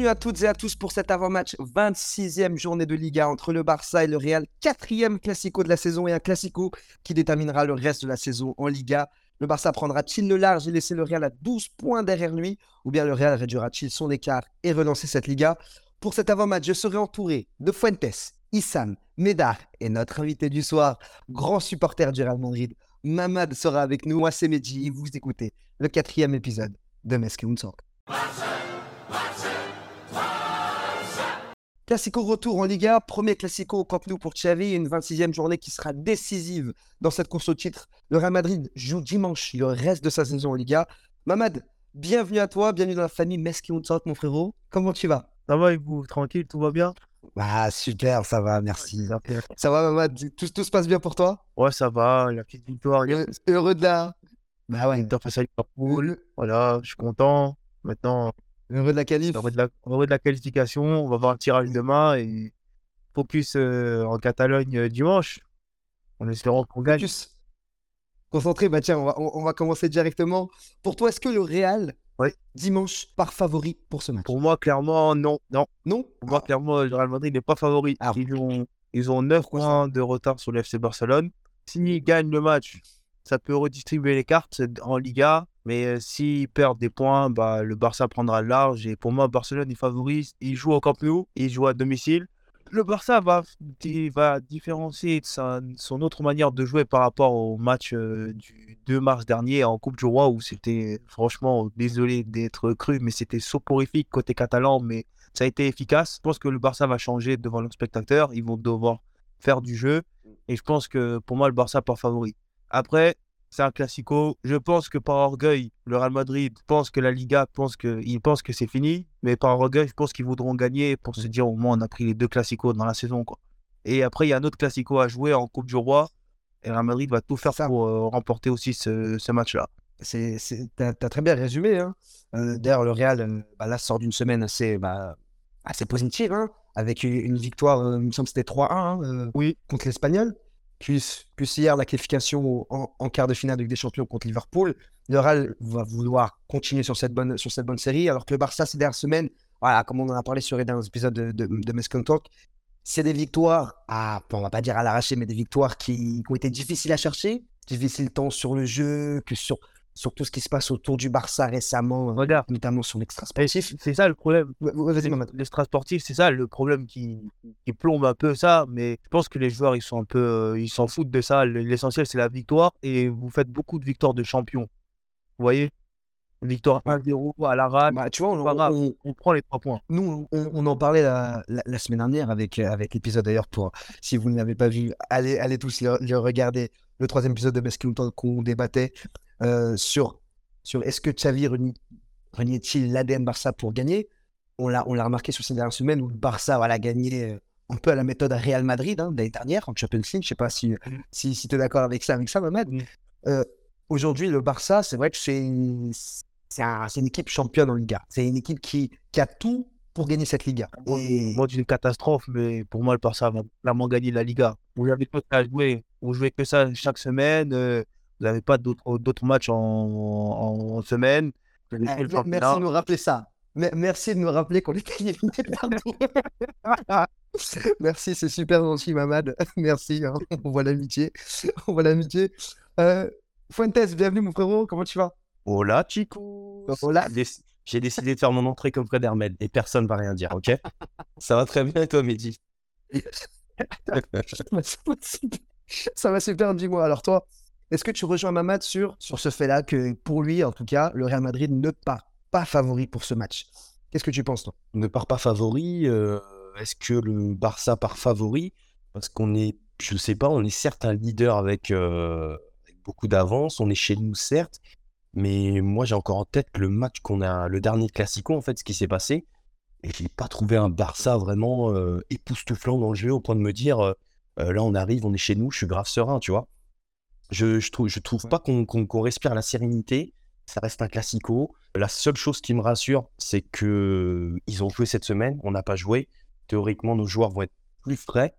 Bienvenue à toutes et à tous pour cet avant-match 26e journée de Liga entre le Barça et le Real, quatrième classico de la saison et un classico qui déterminera le reste de la saison en Liga. Le Barça prendra-t-il le large et laisser le Real à 12 points derrière lui ou bien le Real réduira-t-il son écart et relancer cette Liga? Pour cet avant-match, je serai entouré de Fuentes, Issam, Médard et notre invité du soir, grand supporter du Real Madrid, Mamad sera avec nous. Moi, c'est Medji et vous écoutez le quatrième épisode de Meske Talk. Classico retour en Liga, premier Classico au Camp Nou pour Xavi, une 26e journée qui sera décisive dans cette course au titre. Le Real Madrid joue dimanche le reste de sa saison en Liga. Mamad, bienvenue à toi, bienvenue dans la famille Meski mon frérot. Comment tu vas? Ça va et vous Tranquille, tout va bien? Bah super, ça va, merci. Ça va Mamad? Tout, tout, se passe bien pour toi? Ouais, ça va, la petite victoire. Heureux de la... Bah ouais. face à Liverpool, voilà, je suis content. Maintenant, Heureux de la qualif. Heureux de la, de la qualification. On va voir un tirage demain et focus euh, en Catalogne euh, dimanche. En espérant qu'on gagne. Focus. Concentré, bah tiens, on va, on, va, commencer directement. Pour toi, est-ce que le Real, dimanche, part favori pour ce match? Pour moi, clairement, non. Non. Non? Pour moi, clairement, le Real Madrid n'est pas favori. Ah. Ils, ont, ils ont 9 points de retard sur le FC Barcelone. S'ils gagnent le match, ça peut redistribuer les cartes en Liga. Mais s'ils perdent des points, bah, le Barça prendra le large. Et pour moi, Barcelone est favori. Il joue au Camp Nou, il joue à domicile. Le Barça va, va différencier son autre manière de jouer par rapport au match du 2 mars dernier en Coupe du Roi où c'était, franchement, désolé d'être cru, mais c'était soporifique côté catalan, mais ça a été efficace. Je pense que le Barça va changer devant leurs spectateurs. Ils vont devoir faire du jeu. Et je pense que pour moi, le Barça part favori. Après, c'est un classico. Je pense que par orgueil, le Real Madrid pense que la Liga pense que, il pense que c'est fini. Mais par orgueil, je pense qu'ils voudront gagner pour se dire au moins on a pris les deux classicos dans la saison. Quoi. Et après, il y a un autre classico à jouer en Coupe du Roi. Et le Real Madrid va tout faire pour euh, remporter aussi ce, match-là. C'est, tu as, très bien résumé. Hein. Euh, d'ailleurs, le Real, euh, bah, là, sort d'une semaine assez, bah, assez positive, hein, avec une, victoire, il me semble que c'était 3-1 hein, oui. contre l'Espagnol puis, hier la qualification en, quart de finale de Ligue des Champions contre Liverpool. Le Real va vouloir continuer sur cette bonne, sur cette bonne série, alors que le Barça, ces dernières semaines, voilà, comme on en a parlé sur les derniers épisodes de, de, de Talk, c'est des victoires, à, on va pas dire à l'arraché, mais des victoires qui, qui, ont été difficiles à chercher, difficiles tant sur le jeu que sur, sur tout ce qui se passe autour du Barça récemment, Regarde. notamment son extra sportif. C'est ça le problème. L'extra sportif, c'est ça le problème qui, qui, plombe un peu ça. Mais je pense que les joueurs, ils sont un peu, euh, ils s'en foutent de ça. L'essentiel, c'est la victoire. Et vous faites beaucoup de victoires de champions. Vous voyez? Victoire 1-0 à la rade. Bah, tu vois, on, on, prend les trois points. Nous, on, en parlait la, la, semaine dernière avec, avec l'épisode d'ailleurs. Pour si vous ne l'avez pas vu, allez, allez tous le, regarder. Le troisième épisode de Basket qu'on débattait euh, sur, sur est-ce que Xavi reniait-il l'ADN Barça pour gagner? On l'a remarqué sur ces dernières semaines où le Barça voilà, a gagné euh, un peu à la méthode Real Madrid hein, l'année dernière en Champions League. Je ne sais pas si, mmh. si, si tu es d'accord avec ça, avec ça, Mohamed. Mmh. Euh, aujourd'hui, le Barça, c'est vrai que c'est une, une équipe championne en Liga. C'est une équipe qui, qui a tout pour gagner cette Liga. Et... Moi, c'est une catastrophe, mais pour moi, le Barça va vraiment gagner la Liga. Vous n'avez pas à jouer. Vous jouez que ça chaque semaine. Vous n'avez pas d'autres matchs en, en, semaine. Eh, merci de nous rappeler ça. Merci de nous rappeler qu'on est éliminé Merci, c'est super gentil, Mamad. Merci, hein. on voit l'amitié. On voit l'amitié. Euh, Fuentes, bienvenue, mon frérot. Comment tu vas? Hola, Chico. Hola. J'ai décidé de faire mon entrée comme Fred Hermel et personne ne va rien dire, ok? Ça va très bien toi, Mehdi? Ça va super, dis-moi. Alors, toi, est-ce que tu rejoins Mamad sur, sur ce fait-là que pour lui, en tout cas, le Real Madrid ne part pas favori pour ce match? Qu'est-ce que tu penses, toi? Ne part pas favori. Euh, est-ce que le Barça part favori? Parce qu'on est, je ne sais pas, on est certes un leader avec, euh, avec beaucoup d'avance. On est chez nous, certes. Mais moi, j'ai encore en tête le match qu'on a, le dernier Classico, en fait, ce qui s'est passé. Et je n'ai pas trouvé un Barça vraiment euh, époustouflant dans le jeu au point de me dire là, on arrive, on est chez nous, je suis grave serein, tu vois. Je, je trouve, je trouve pas qu'on respire la sérénité. Ça reste un classico. La seule chose qui me rassure, c'est que ils ont joué cette semaine. On n'a pas joué. Théoriquement, nos joueurs vont être plus frais.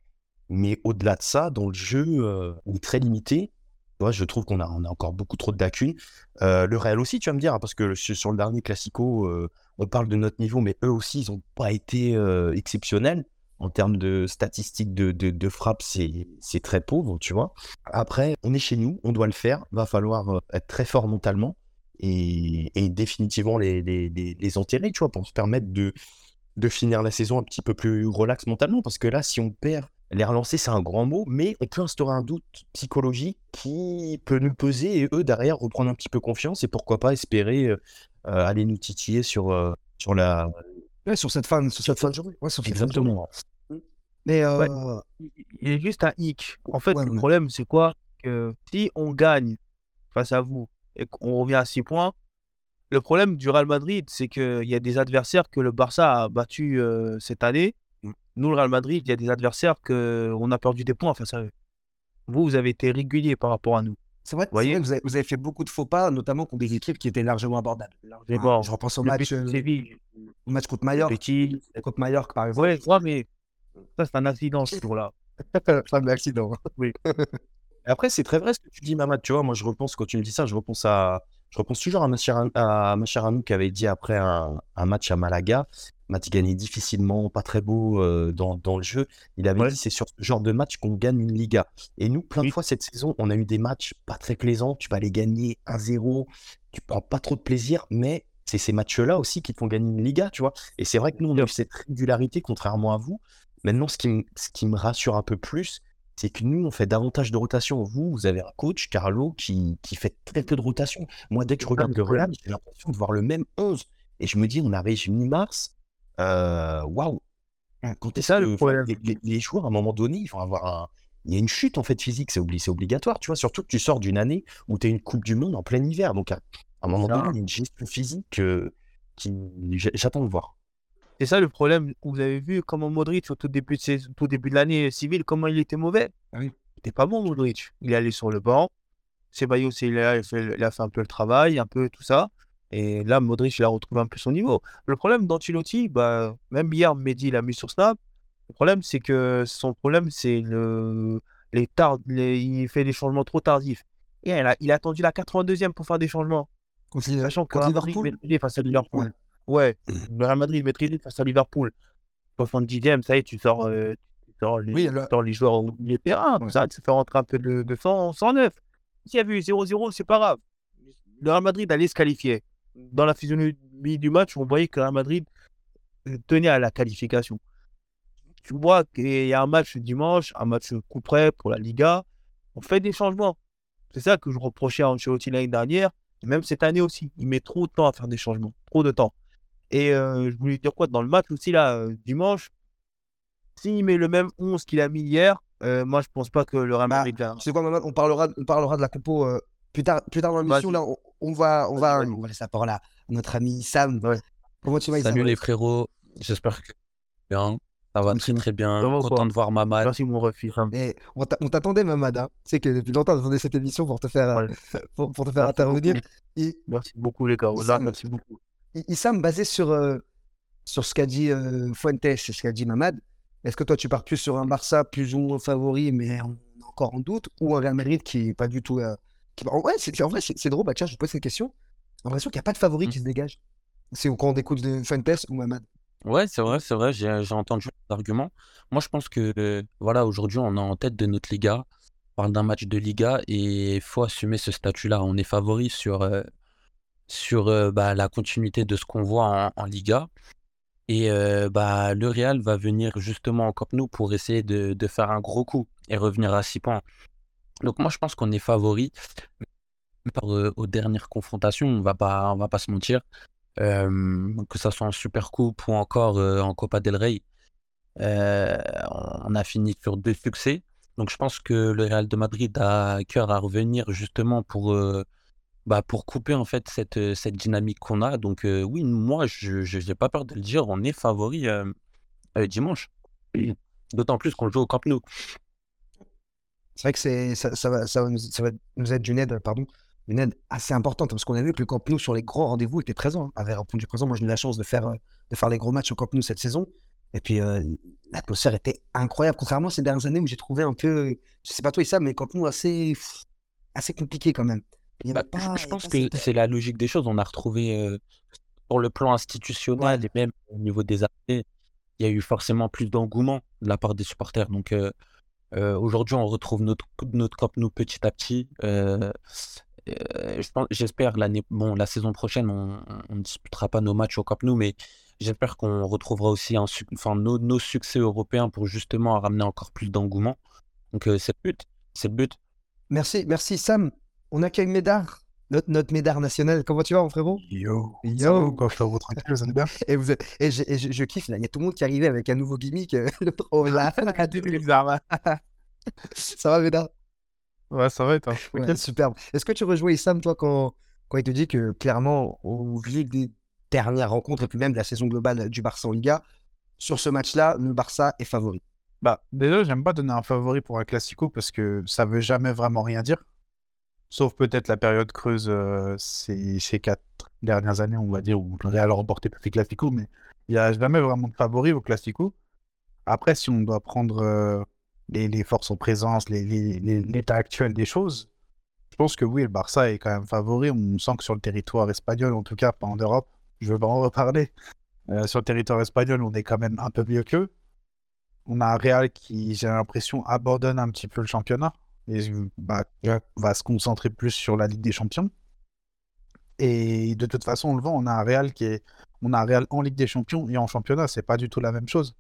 Mais au-delà de ça, dans le jeu, euh, on est très limité. je trouve qu'on a, on a encore beaucoup trop de lacunes. le Real aussi, tu vas me dire, hein, parce que sur le dernier Classico, on parle de notre niveau, mais eux aussi, ils n'ont pas été exceptionnels. En termes de statistiques de, de, frappe, c'est très pauvre, tu vois. Après, on est chez nous, on doit le faire. Va falloir être très fort mentalement et, définitivement les, les, les, enterrer, tu vois, pour se permettre de, de finir la saison un petit peu plus relax mentalement. Parce que là, si on perd, les relancer, c'est un grand mot, mais on peut instaurer un doute psychologique qui peut nous peser et eux, derrière, reprendre un petit peu confiance et pourquoi pas espérer euh, euh, aller nous titiller sur, euh, sur la. sur cette fin, sur cette fin de journée. Ouais, Exactement. Mais il y a juste un hic. En fait, le problème, c'est quoi? Que si on gagne face à vous et qu'on revient à 6 points, le problème du Real Madrid, c'est qu'il y a des adversaires que le Barça a battu cette année. Mmh. Nous, le Real Madrid, il y a des adversaires qu'on a perdu des points face à eux. Vous, vous avez été régulier par rapport à nous. C'est vrai, voyez? vous, avez, vous, avez, fait beaucoup de faux pas, notamment contre des équipes qui étaient largement abordables. bon, je repense au match, euh, match contre Mallorca. Contre Mallorca, par exemple. Oui, mais ça, c'est un accident ce jour-là. c'est un accident. Oui. Après, c'est très vrai ce que tu dis, Mamad. Tu vois, moi, je repense, quand tu me dis ça, je repense à, je repense toujours à Macharanou qui avait dit après un, match à Malaga, match gagné difficilement, pas très beau euh, dans, le jeu. Il avait dit c'est sur ce genre de match qu'on gagne une Liga. Et nous, plein de fois cette saison, on a eu des matchs pas très plaisants. Tu vas les gagner 1-0, tu prends pas trop de plaisir, mais c'est ces matchs-là aussi qui te font gagner une Liga, tu vois. Et c'est vrai que nous, on a eu cette régularité, contrairement à vous. Maintenant, ce qui, ce qui me rassure un peu plus, c'est que nous, on fait davantage de rotation. Vous, vous avez un coach, Carlo, qui, qui fait très peu de rotation. Moi, dès que je regarde le Real, j'ai l'impression de voir le même 11. Et je me dis, on arrive mi-mars. Euh, waouh! Quand c'est ça le. Les, joueurs, à un moment donné, ils vont avoir un. Il y a une chute en fait physique, c'est obligatoire, tu vois. Surtout que tu sors d'une année où tu as une Coupe du Monde en plein hiver. Donc, à, un moment donné, il y a une gestion physique euh, qui j'attends de voir. C'est ça le problème. Vous avez vu comment Modric, au tout début de, tout début de l'année civile, comment il était mauvais? Ah il n'était pas bon, Modric. Il est allé sur le banc. Ceballos, il a, il, fait, il a fait un peu le travail, un peu tout ça. Et là, Modric, il a retrouvé un peu son niveau. Le problème d'Antilotti, bah, même hier, Mehdi l'a mis sur Snap. Le problème, c'est que son problème, c'est le, les tard, il fait des changements trop tardifs. Et il a, il a attendu la 82e pour faire des changements. Sachant que Liverpool? Face à Liverpool. Ouais, mmh. le Real Madrid maîtrisé face à Liverpool. 70e, ça y est, tu sors, euh, tu sors, les, oui, les joueurs au milieu de terrain, ça, tu fais rentrer un peu de, de 100, 109. S'il y avait eu 0-0, c'est pas grave. Le Real Madrid allait se qualifier. Dans la physionomie du match, on voyait que le Real Madrid euh, tenait à la qualification. Tu vois qu'il y a un match dimanche, un match coup près pour la Liga. On fait des changements. C'est ça que je reprochais à Ancelotti l'année dernière, et même cette année aussi. Il met trop de temps à faire des changements, trop de temps. Et je voulais dire quoi Dans le match aussi, là, dimanche, s'il met le même 11 qu'il a mis hier, moi, je pense pas que le Real bah, Madrid C'est quoi, on parlera, on parlera de la compo plus, tard, plus tard dans l'émission. Là, on, va, on, va, on va laisser la parole à notre ami Sam. Comment tu vas, Salut les frérots. J'espère que bien. Ça va très très bien. Content de voir Mamad. Merci mon refus. on t'attendait Mamad. Hein. Tu sais que depuis longtemps, on attendait cette émission pour te faire, pour, te faire intervenir. Merci beaucoup les gars. Merci beaucoup. Issam, basé sur, euh, sur ce qu'a dit euh, Fuentes et ce qu'a dit Mamad, est-ce que toi tu pars plus sur un Barça plus ou moins favori, mais encore en doute, ou un Real Madrid qui n'est pas du tout. Euh, qui... En vrai, c'est, c'est, drôle, bah, tiens, je pose cette question. J'ai l'impression qu'il n'y a pas de favori mmh. qui se dégage. C'est quand on écoute de Fuentes ou Mamad. Ouais, c'est vrai, c'est vrai, j'ai, j'ai entendu l'argument. Moi, je pense que voilà, aujourd'hui, on est en tête de notre Liga. On parle d'un match de Liga et il faut assumer ce statut-là. On est favori sur, sur bah, la continuité de ce qu'on voit en, Liga. Et bah, le Real va venir justement en Camp Nou pour essayer de, faire un gros coup et revenir à 6 points. Donc moi, je pense qu'on est favori. Par, aux dernières confrontations, on va pas, va pas se mentir. que ça soit en Super Coupe ou encore en Copa del Rey, on a fini sur deux succès. Donc je pense que le Real de Madrid a cœur à revenir justement pour bah, pour couper en fait cette, cette dynamique qu'on a. Donc oui, moi, je n'ai pas peur de le dire, on est favori dimanche. D'autant plus qu'on joue au Camp Nou. C'est vrai que c'est, ça, va, ça, va nous, ça, va nous, être d'une aide, pardon, une aide assez importante parce qu'on a vu que le Camp Nou sur les grands rendez-vous était présent, hein, avait répondu présent. Moi, j'ai eu la chance de faire, de faire les gros matchs au Camp Nou cette saison. Et puis, l'atmosphère était incroyable, contrairement ces dernières années où j'ai trouvé un peu, je sais pas toi et ça, mais Camp Nou assez assez compliqué quand même. Bah, je pense que c'est la logique des choses. On a retrouvé, pour le plan institutionnel et même au niveau des armées, il y a eu forcément plus d'engouement de la part des supporters. Donc aujourd'hui, on retrouve notre, notre Camp Nou petit à petit. j'espère l'année, bon, la saison prochaine, on ne disputera pas nos matchs au Camp Nou, mais j'espère qu'on retrouvera aussi un, enfin, nos, nos, succès européens pour justement ramener encore plus d'engouement. Donc c'est le but. C'est le but. Merci, merci Sam. On accueille Médard, notre, notre Médard national. Comment tu vas, mon frérot? Yo. Yo. Je vous tranquille, allez bien? Et, vous et, je, je, kiffe, là. Il y a tout le monde qui est arrivé avec un nouveau gimmick. Euh, oh là, Ça va, Médard? Ouais, ça va, toi? Ouais, superbe. Est-ce que tu rejoins Sam, toi, quand, quand il te dit que clairement, au vu des dernières rencontres et puis même de la saison globale du Barça en Liga, sur ce match-là, le Barça est favori? Bah, déjà, j'aime pas donner un favori pour un classico parce que ça veut jamais vraiment rien dire. Sauf peut-être la période creuse euh, ces, quatre dernières années, on va dire, où le Real a remporté plus les classico, mais il n'y a jamais vraiment de favori au classico. Après, si on doit prendre euh, les, forces en présence, l'état actuel des choses, je pense que oui, le Barça est quand même favori. On sent que sur le territoire espagnol, en tout cas, pas en Europe, je veux pas en reparler. Euh, sur le territoire espagnol, on est quand même un peu mieux qu'eux on a un Real qui, j'ai l'impression, abandonne un petit peu le championnat et bah, va se concentrer plus sur la Ligue des Champions. Et de toute façon, on le voit, on a un Real qui est, on a un Real en Ligue des Champions et en championnat, c'est pas du tout la même chose.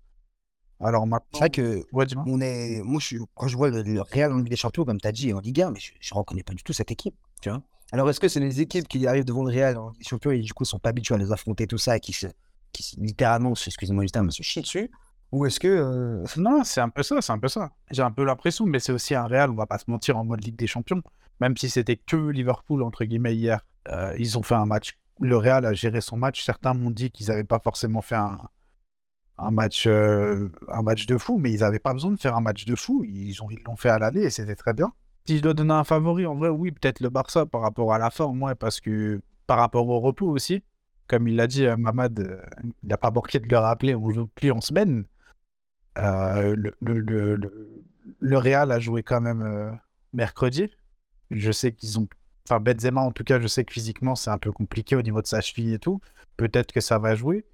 Alors maintenant, c'est vrai que on est, moi, je, quand je vois le, Real en Ligue des Champions, comme tu as dit, en Ligue 1, mais je, ne reconnais pas du tout cette équipe. Tu vois Alors, est-ce que c'est les équipes qui arrivent devant le Real en Ligue des Champions et du coup sont pas habituées à les affronter tout ça et qui, se, qui littéralement, excusez-moi du terme, se chient dessus? Ou est-ce que. Euh, non, c'est un peu ça, c'est un peu ça. J'ai un peu l'impression, mais c'est aussi un Real, on va pas se mentir, en mode Ligue des Champions. Même si c'était que Liverpool, entre guillemets, hier, euh, ils ont fait un match. Le Real a géré son match. Certains m'ont dit qu'ils n'avaient pas forcément fait un, match, euh, un match de fou, mais ils n'avaient pas besoin de faire un match de fou. Ils l'ont fait à l'année et c'était très bien. Si je dois donner un favori, en vrai, oui, peut-être le Barça par rapport à la forme, moins parce que par rapport au repos aussi. Comme il l'a dit, Mamad, il n'a pas manqué de le rappeler, on joue plus en semaine. Euh, le, Real a joué quand même euh, mercredi. Je sais qu'ils ont. Enfin, Benzema, en tout cas, je sais que physiquement, c'est un peu compliqué au niveau de sa cheville et tout. Peut-être que ça va jouer.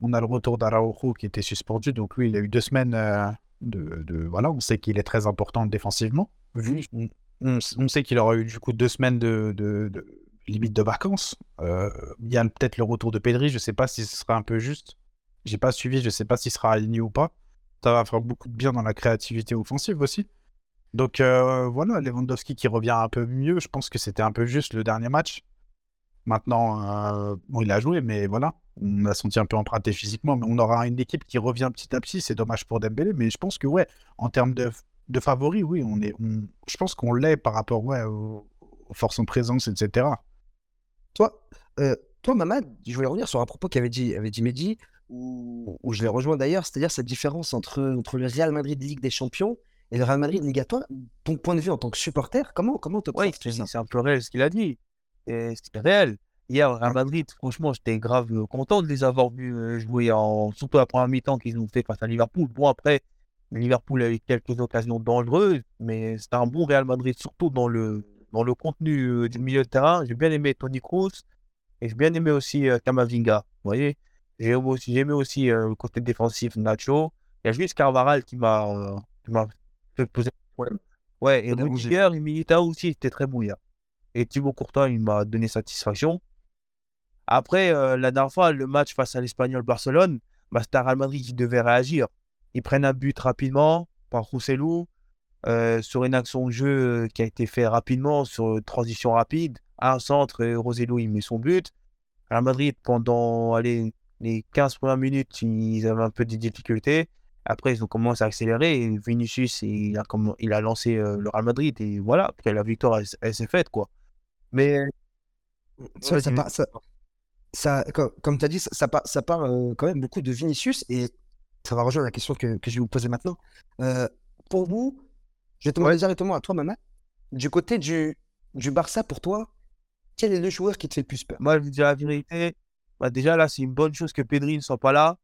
On a le retour d'Araujo qui était suspendu. Donc, lui, il a eu deux semaines euh, de, Voilà, on sait qu'il est très important défensivement. On, on, sait qu'il aura eu du coup deux semaines de, de, limite de vacances. Il y a peut-être le retour de Pedri. Je sais pas si ce sera un peu juste. J'ai pas suivi. Je sais pas s'il sera aligné ou pas ça va faire beaucoup de bien dans la créativité offensive aussi. Donc euh, voilà, Lewandowski qui revient un peu mieux. Je pense que c'était un peu juste le dernier match. Maintenant, euh, bon, il a joué, mais voilà, on a senti un peu emprunté physiquement. Mais on aura une équipe qui revient petit à petit. C'est dommage pour Dembélé, mais je pense que ouais, en termes de, de favoris, oui, on est, je pense qu'on l'est par rapport ouais, aux, forces en présence, etc. Toi, euh, toi, Mamad, je voulais revenir sur un propos qu'avait dit, avait dit Mehdi où, je les rejoins d'ailleurs, c'est-à-dire cette différence entre, entre le Real Madrid Ligue des Champions et le Real Madrid Ligue Toi, ton point de vue en tant que supporter, comment, comment te Oui, c'est un peu réel ce qu'il a dit. C'était réel. Hier, Real Madrid, franchement, j'étais grave euh, content de les avoir vus euh, jouer, en, surtout la première mi-temps qu'ils ont fait face à Liverpool. Bon, après, Liverpool a eu quelques occasions dangereuses, mais c'était un bon Real Madrid, surtout dans le, dans le contenu euh, du milieu de terrain. J'ai bien aimé Tony Kroos et j'ai bien aimé aussi Kamavinga. Vous voyez j'ai aussi, aimé aussi le côté défensif Nacho. Il y a juste Carvaral qui m'a fait poser problème. Ouais, et Rudiger et Militao aussi étaient très bon Et Thibaut Courtois, il m'a donné satisfaction. Après, la dernière fois, le match face à l'Espagnol Barcelone, bah, c'était Real Madrid qui devait réagir. Ils prennent un but rapidement par Roussellou sur une action de jeu qui a été faite rapidement, sur transition rapide. Un centre, et Rosello, il met son but. Real Madrid, pendant allez, les 15 premières minutes, ils avaient un peu de difficultés. Après, ils ont commencé à accélérer et Vinicius, il a, il a lancé euh, le Real Madrid et voilà, après la victoire, elle, s'est faite, quoi. Mais. Ça, ça, comme, tu as dit, ça, ça, ça part euh, quand même beaucoup de Vinicius et ça va rejoindre la question que, que je vais vous poser maintenant. Euh, pour vous, je vais te demander directement à toi, Maman, du côté du, du Barça, pour toi, quel est le joueur qui te fait le plus peur? Moi, je vous dis la vérité, bah, déjà là, c'est une bonne chose que Pedri ne soit pas là.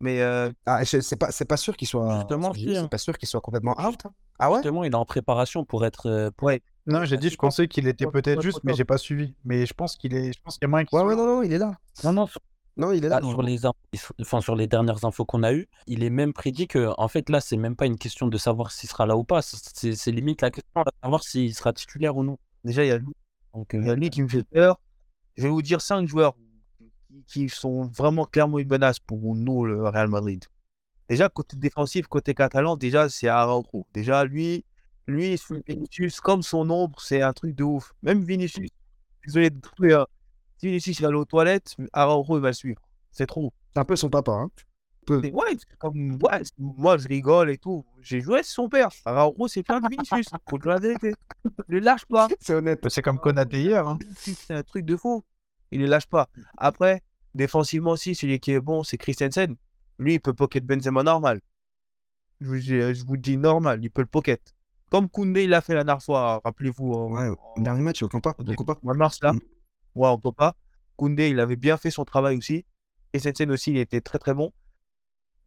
Mais euh... ah, c'est pas, c'est pas sûr qu'il soit. Justement, c'est pas sûr qu'il soit complètement out. Hein. Ah ouais? Justement, il est en préparation pour être. Euh, ouais. Non, j'ai dit, je pensais qu'il était peut-être juste, mais j'ai pas suivi. Mais je pense qu'il est, je pense qu'il y a qu'il Ouais, ouais, là. non, non, il est là. Non, non, sur, Non, il est là. ah, sur les, in- enfin, sur les dernières infos qu'on a eues, il est même prédit que, en fait, là, c'est même pas une question de savoir s'il sera là ou pas. C'est limite la question de savoir s'il sera titulaire ou non. Déjà, il y a lui, Donc, il y euh, a lui qui me fait peur. Je vais vous dire cinq joueurs qui, qui sont vraiment clairement une menace pour nous, le Real Madrid. Déjà, côté défensif, côté catalan, déjà, c'est Araujo. Déjà, lui, lui, Vinicius comme son ombre, c'est un truc de ouf. Même Vinicius, désolé de trouver, hein. Si Vinicius il va aller aux toilettes, Araujo, il va le suivre. C'est trop. C'est un peu son papa. Hein. Peu. Ouais, comme, moi, je rigole et tout. J'ai joué, c'est son père. Araujo, c'est le père de Vinicius. Faut dire la vérité. Le lâche pas. C'est honnête. C'est comme Konaté hier. Hein. C'est un truc de fou. Il ne lâche pas. Après, défensivement aussi, celui qui est bon, c'est Christensen. Lui, il peut pocket Benzema normal. Je vous, dis- je vous dis normal, il peut le pocket. Comme Koundé, il l'a fait la dernière fois, rappelez-vous. en- Ouais, en- dernier match, au compas. Au compas. mois de mars, là. Mm. Ouais, on peut pas. Koundé, il avait bien fait son travail aussi. Christensen aussi, il était très très bon.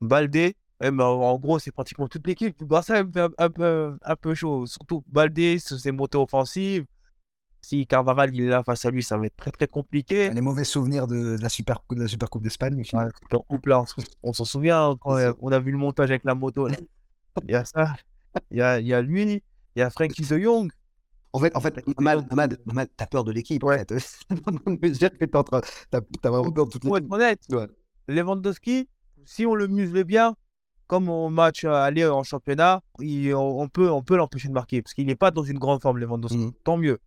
Baldé, eh ben, en gros, c'est pratiquement toute l'équipe. Du Barça, me fait un, un peu, un peu chaud. Surtout Baldé, ses montées offensives. Si Carvajal il est là face à lui, ça va être très très compliqué. Les mauvais souvenirs de, de la Super, de la Super Coupe d'Espagne. Ouais, super couple, là, on s'en souvient hein, quand euh, on a vu le montage avec la moto. là. Il y a ça, il y a, il y a lui, il y a Frankie de Jong. En fait, en fait, Mamad, t'as peur de l'équipe. En fait. t'es en train, t'as, vraiment peur de toute Pour l'équipe. être honnête, Ouais. Lewandowski, si on le muscle bien, comme au match euh, aller en championnat, il- on, peut, on peut l'empêcher de marquer parce qu'il n'est pas dans une grande forme, Lewandowski. Mhm. Tant mieux.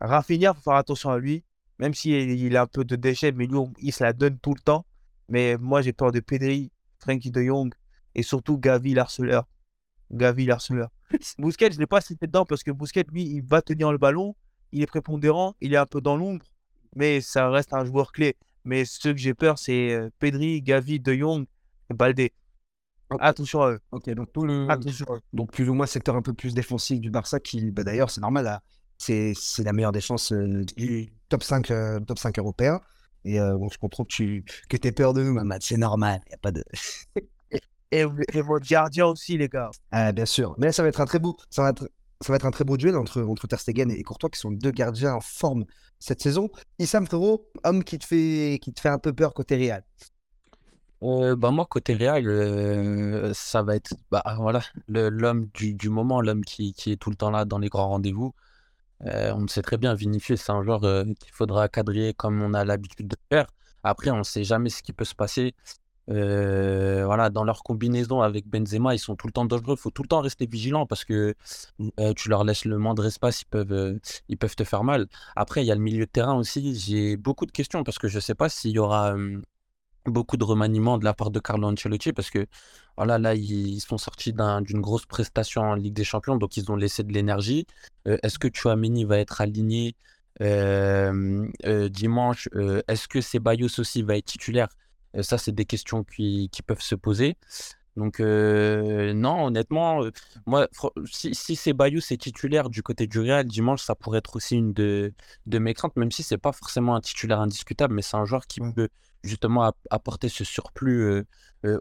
Rafinha, faut faire attention à lui, même s'il il a un peu de déchets, mais lui, on- il se la donne tout le temps. Mais moi, j'ai peur de Pedri, Frankie de Jong et surtout Gavi, l'harceleur. Gavi, l'harceleur. Bousquet, je ne l'ai pas cité dedans parce que Bousquet, lui, il va tenir le ballon, il est prépondérant, il est un peu dans l'ombre, mais ça reste un joueur clé. Mais ce que j'ai peur, c'est euh, Pedri, Gavi, De Jong et Baldé. Ok. Attention à eux. Ok, donc tout le, Attention à eux. donc plus ou moins secteur un peu plus défensif du Barça qui, bah, d'ailleurs, c'est normal, c'est, c'est la meilleure défense euh, du top 5, euh, top 5 européen. Et euh, bon, je comprends que tu que aies peur de nous, Mamad, c'est normal, y a pas de. Et, et votre gardien aussi, les gars. Ah, bien sûr. Mais là, ça va être un très beau, ça va être, ça va être un très beau duel entre, entre Ter Stegen et Courtois, qui sont deux gardiens en forme cette saison. Issam, frérot, homme qui te fait, qui te fait un peu peur côté Real. Euh, bah moi, côté Real, euh, ça va être bah, voilà, le- l'homme du, du moment, l'homme qui, qui est tout le temps là dans les grands rendez-vous. Euh, on sait très bien, Vinicius, c'est un joueur euh, qu'il faudra cadrer comme on a l'habitude de faire. Après, on ne sait jamais ce qui peut se passer. Euh, voilà, dans leur combinaison avec Benzema, ils sont tout le temps dangereux. Il faut tout le temps rester vigilant parce que tu leur laisses le moindre espace, ils peuvent, ils peuvent te faire mal. Après, il y a le milieu de terrain aussi. J'ai beaucoup de questions parce que je ne sais pas s'il y aura beaucoup de remaniements de la part de Carlo Ancelotti parce que voilà, là, ils, sont sortis d'un- d'une grosse prestation en Ligue des Champions, donc ils ont laissé de l'énergie. Euh, Est-ce que Chouameni va être aligné euh, euh, dimanche? Est-ce que Ceballos aussi va être titulaire? Ça, c'est des questions qui, qui peuvent se poser. Donc, non, honnêtement, moi, si, si Ceballos est titulaire du côté du Real dimanche, ça pourrait être aussi une de, de mes craintes, même si c'est pas forcément un titulaire indiscutable, mais c'est un joueur qui Ouais. peut justement app- apporter ce surplus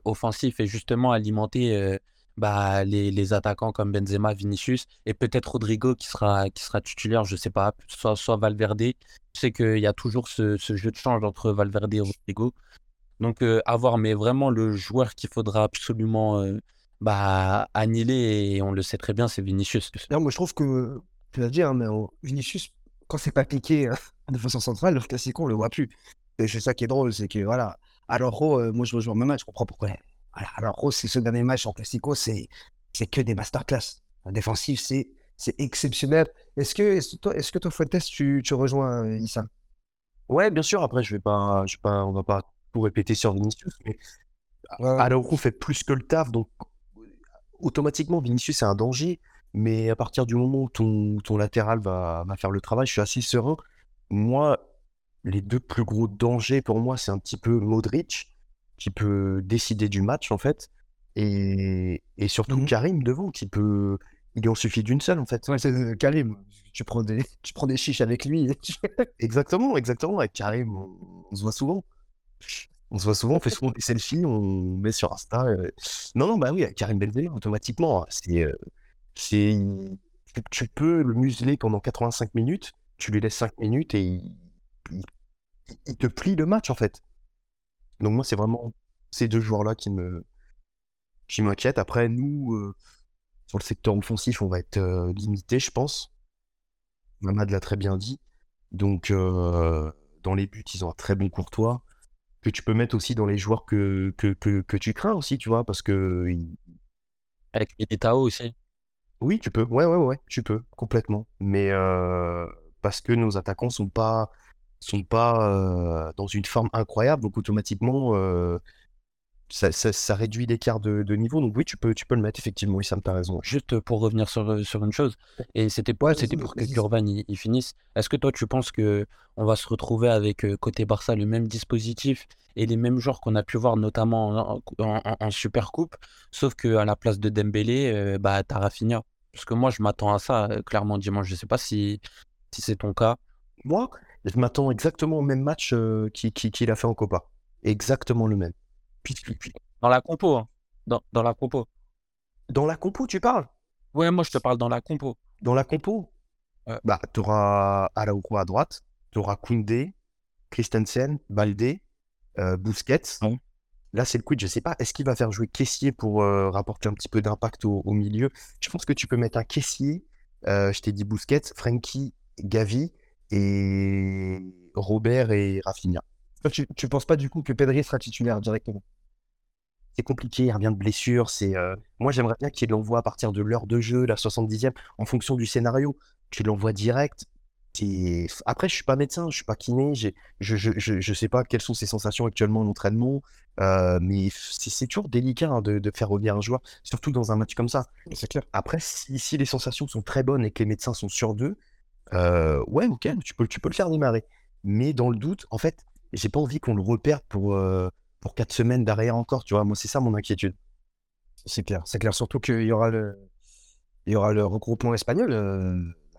offensif et justement alimenter bah, les, attaquants comme Benzema, Vinicius et peut-être Rodrigo qui sera, qui sera titulaire, je sais pas, soit, Valverde. Je sais qu'il y a toujours ce, jeu de change entre Valverde et Rodrigo. Donc, euh, à voir, mais vraiment le joueur qu'il faudra absolument bah, annihiler, et on le sait très bien, c'est Vinicius. Moi, je trouve que, tu l'as dit, hein, mais Vinicius, quand c'est pas piqué hein, de façon centrale, le classico, on le voit plus. Et c'est ça qui est drôle, c'est que, voilà. Alors, euh, moi, je rejoins même match, je comprends pourquoi. Voilà, alors, c'est ce dernier match en classico, c'est que des masterclass. En défensif, c'est c'est exceptionnel. Est-ce que, est-ce que toi, est-ce que toi, Fuentes, tu, tu rejoins euh, Issam Ouais, bien sûr. Après, je vais pas, je vais pas, on va pas tout répéter sur Vinicius, mais Ouais, ouais. Araujo fait plus que le taf, donc automatiquement Vinicius c'est un danger. Mais à partir du moment où ton, ton latéral va, va faire le travail, je suis assez serein. Moi, les deux plus gros dangers pour moi, c'est un petit peu Modric, qui peut décider du match en fait, et, et surtout Mhm. Karim devant, qui peut. Il en suffit d'une seule en fait. Ouais, c'est euh, Karim. Tu prends des, tu prends des chiches avec lui. Exactement, exactement. Avec Karim, on, on se voit souvent. On se voit souvent, on fait souvent des selfies, on met sur Insta. euh. Non, non, bah oui, avec Karim Benzema, automatiquement. C'est, euh, c'est, tu, peux le museler pendant 85 minutes, tu lui laisses 5 minutes et il, il, te plie le match en fait. Donc moi, c'est vraiment ces deux joueurs-là qui me qui m'inquiètent. Après, nous, euh, sur le secteur offensif, on va être euh, limité, je pense. Mamad l'a très bien dit. Donc, euh, dans les buts, ils ont un très bon courtois que tu peux mettre aussi dans les joueurs que, que, que, tu crains aussi, tu vois, parce que. Avec Militao aussi. Oui, tu peux. Ouais, ouais, ouais, tu peux, complètement. Mais parce que nos attaquants sont pas sont pas dans une forme incroyable, donc automatiquement, ça, réduit l'écart de, de, niveau. Donc oui, tu peux, tu peux le mettre, effectivement. Oui, ça me t'a raison. Juste pour revenir sur, sur une chose, et c'était ouais, c'était pour que Gurvan il, finisse. Est-ce que toi, tu penses que on va se retrouver avec côté Barça le même dispositif et les mêmes joueurs qu'on a pu voir notamment en, en, Super Coupe, sauf qu'à la place de Dembélé, bah, t'as Rafinha? Parce que moi, je m'attends à ça, clairement, dimanche. Je sais pas si, si c'est ton cas. Moi, je m'attends exactement au même match qu'il qui, a fait en Copa. Exactement le même. Dans la compo, hein. dans, dans, la compo. Dans la compo, tu parles? Ouais, moi je te parle dans la compo. Dans la compo? Bah, tu auras Araujo à droite, tu auras Koundé, Christensen, Balde, euh, Busquets. Là, c'est le quid. Je sais pas, est-ce qu'il va faire jouer caissier pour euh, rapporter un petit peu d'impact au, milieu? Je pense que tu peux mettre un caissier. Euh, je t'ai dit Busquets, Frankie, Gavi et Robert et Rafinha. Tu, tu penses pas du coup que Pedri sera titulaire directement? C'est compliqué, il revient de blessure. C'est, euh, Moi, j'aimerais bien qu'il l'envoie à partir de l'heure de jeu, la 70e, en fonction du scénario. Tu l'envoies direct. Après, je suis pas médecin, je suis pas kiné, je, je, je, sais pas quelles sont ses sensations actuellement en entraînement, euh, mais c'est toujours délicat hein, de, faire revenir un joueur, surtout dans un match comme ça. C'est clair. Après, si, les sensations sont très bonnes et que les médecins sont sur d'eux, euh, ouais, ok, tu peux, tu peux le faire démarrer. Mais dans le doute, en fait, j'ai pas envie qu'on le repère pour, pour quatre semaines derrière encore, tu vois. Moi, c'est ça mon inquiétude. C'est clair, c'est clair. Surtout qu'il y aura le, il y aura le regroupement espagnol euh,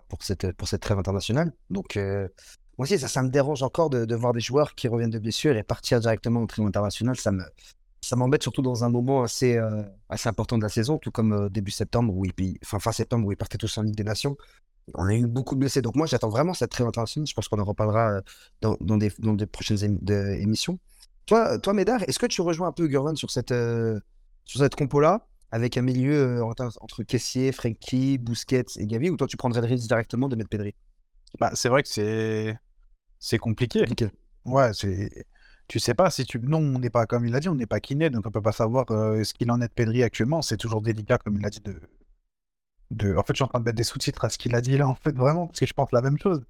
pour cette pour cette trêve internationale. Donc euh, moi aussi, ça, ça me dérange encore de, voir des joueurs qui reviennent de blessure et partir directement en trêve internationale. Ça me ça m'embête surtout dans un moment assez euh, assez important de la saison, tout comme début septembre où enfin fin septembre où ils partaient tous en Ligue des Nations. On a eu beaucoup de blessés. Donc moi, j'attends vraiment cette trêve internationale. Je pense qu'on en reparlera dans, dans, des, dans des prochaines émissions. Toi, toi Médard, est-ce que tu rejoins un peu Gurvan sur cette, euh, sur cette compo-là, avec un milieu euh, entre Caissier, Frankie, Busquets et Gavi, ou toi tu prendrais le risque directement de mettre Pedri? Bah, C'est vrai que c'est, c'est compliqué. Ouais, c'est. Tu sais pas si tu. Non, on n'est pas, comme il a dit, on n'est pas kiné, donc on peut pas savoir euh, ce qu'il en est de Pedri actuellement. C'est toujours délicat, comme il a dit, de. De... En fait, je suis en train de mettre des sous-titres à ce qu'il a dit là, en fait, vraiment, parce que je pense la même chose.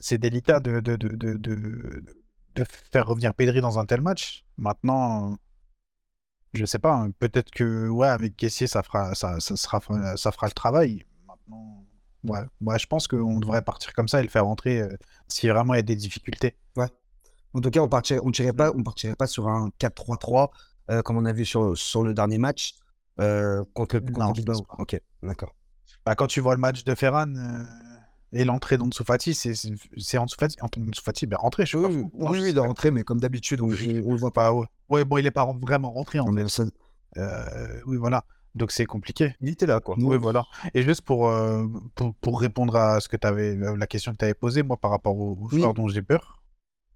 C'est délicat de, de, de, de faire revenir Pedri dans un tel match. Maintenant, je sais pas, hein, peut-être que ouais, avec Caissier, ça fera, ça, ça, sera, ça fera le travail. Maintenant, ouais, ouais je pense qu'on devrait partir comme ça et le faire rentrer euh, si vraiment il y a des difficultés. Ouais. En tout cas, on partirait, on tirait pas, on partirait pas sur un 4-3-3 euh, comme on a vu sur, sur le dernier match euh, contre, contre Ok, d'accord. Bah, quand tu vois le match de Ferran et l'entrée d'Ansu Fati, c'est Ansu Fati, Ansu Fati ben rentré, je sais oui, pas. Oui, il est rentré, mais comme d'habitude, on, ne le voit pas. Oui, bon, il n'est pas vraiment rentré. En. Euh, oui, voilà. Donc c'est compliqué. Il était là, quoi. Oui, voilà. Et juste pour, euh, pour, pour, répondre à ce que avais, euh, la question que tu avais posée, moi, par rapport aux, joueurs dont j'ai peur,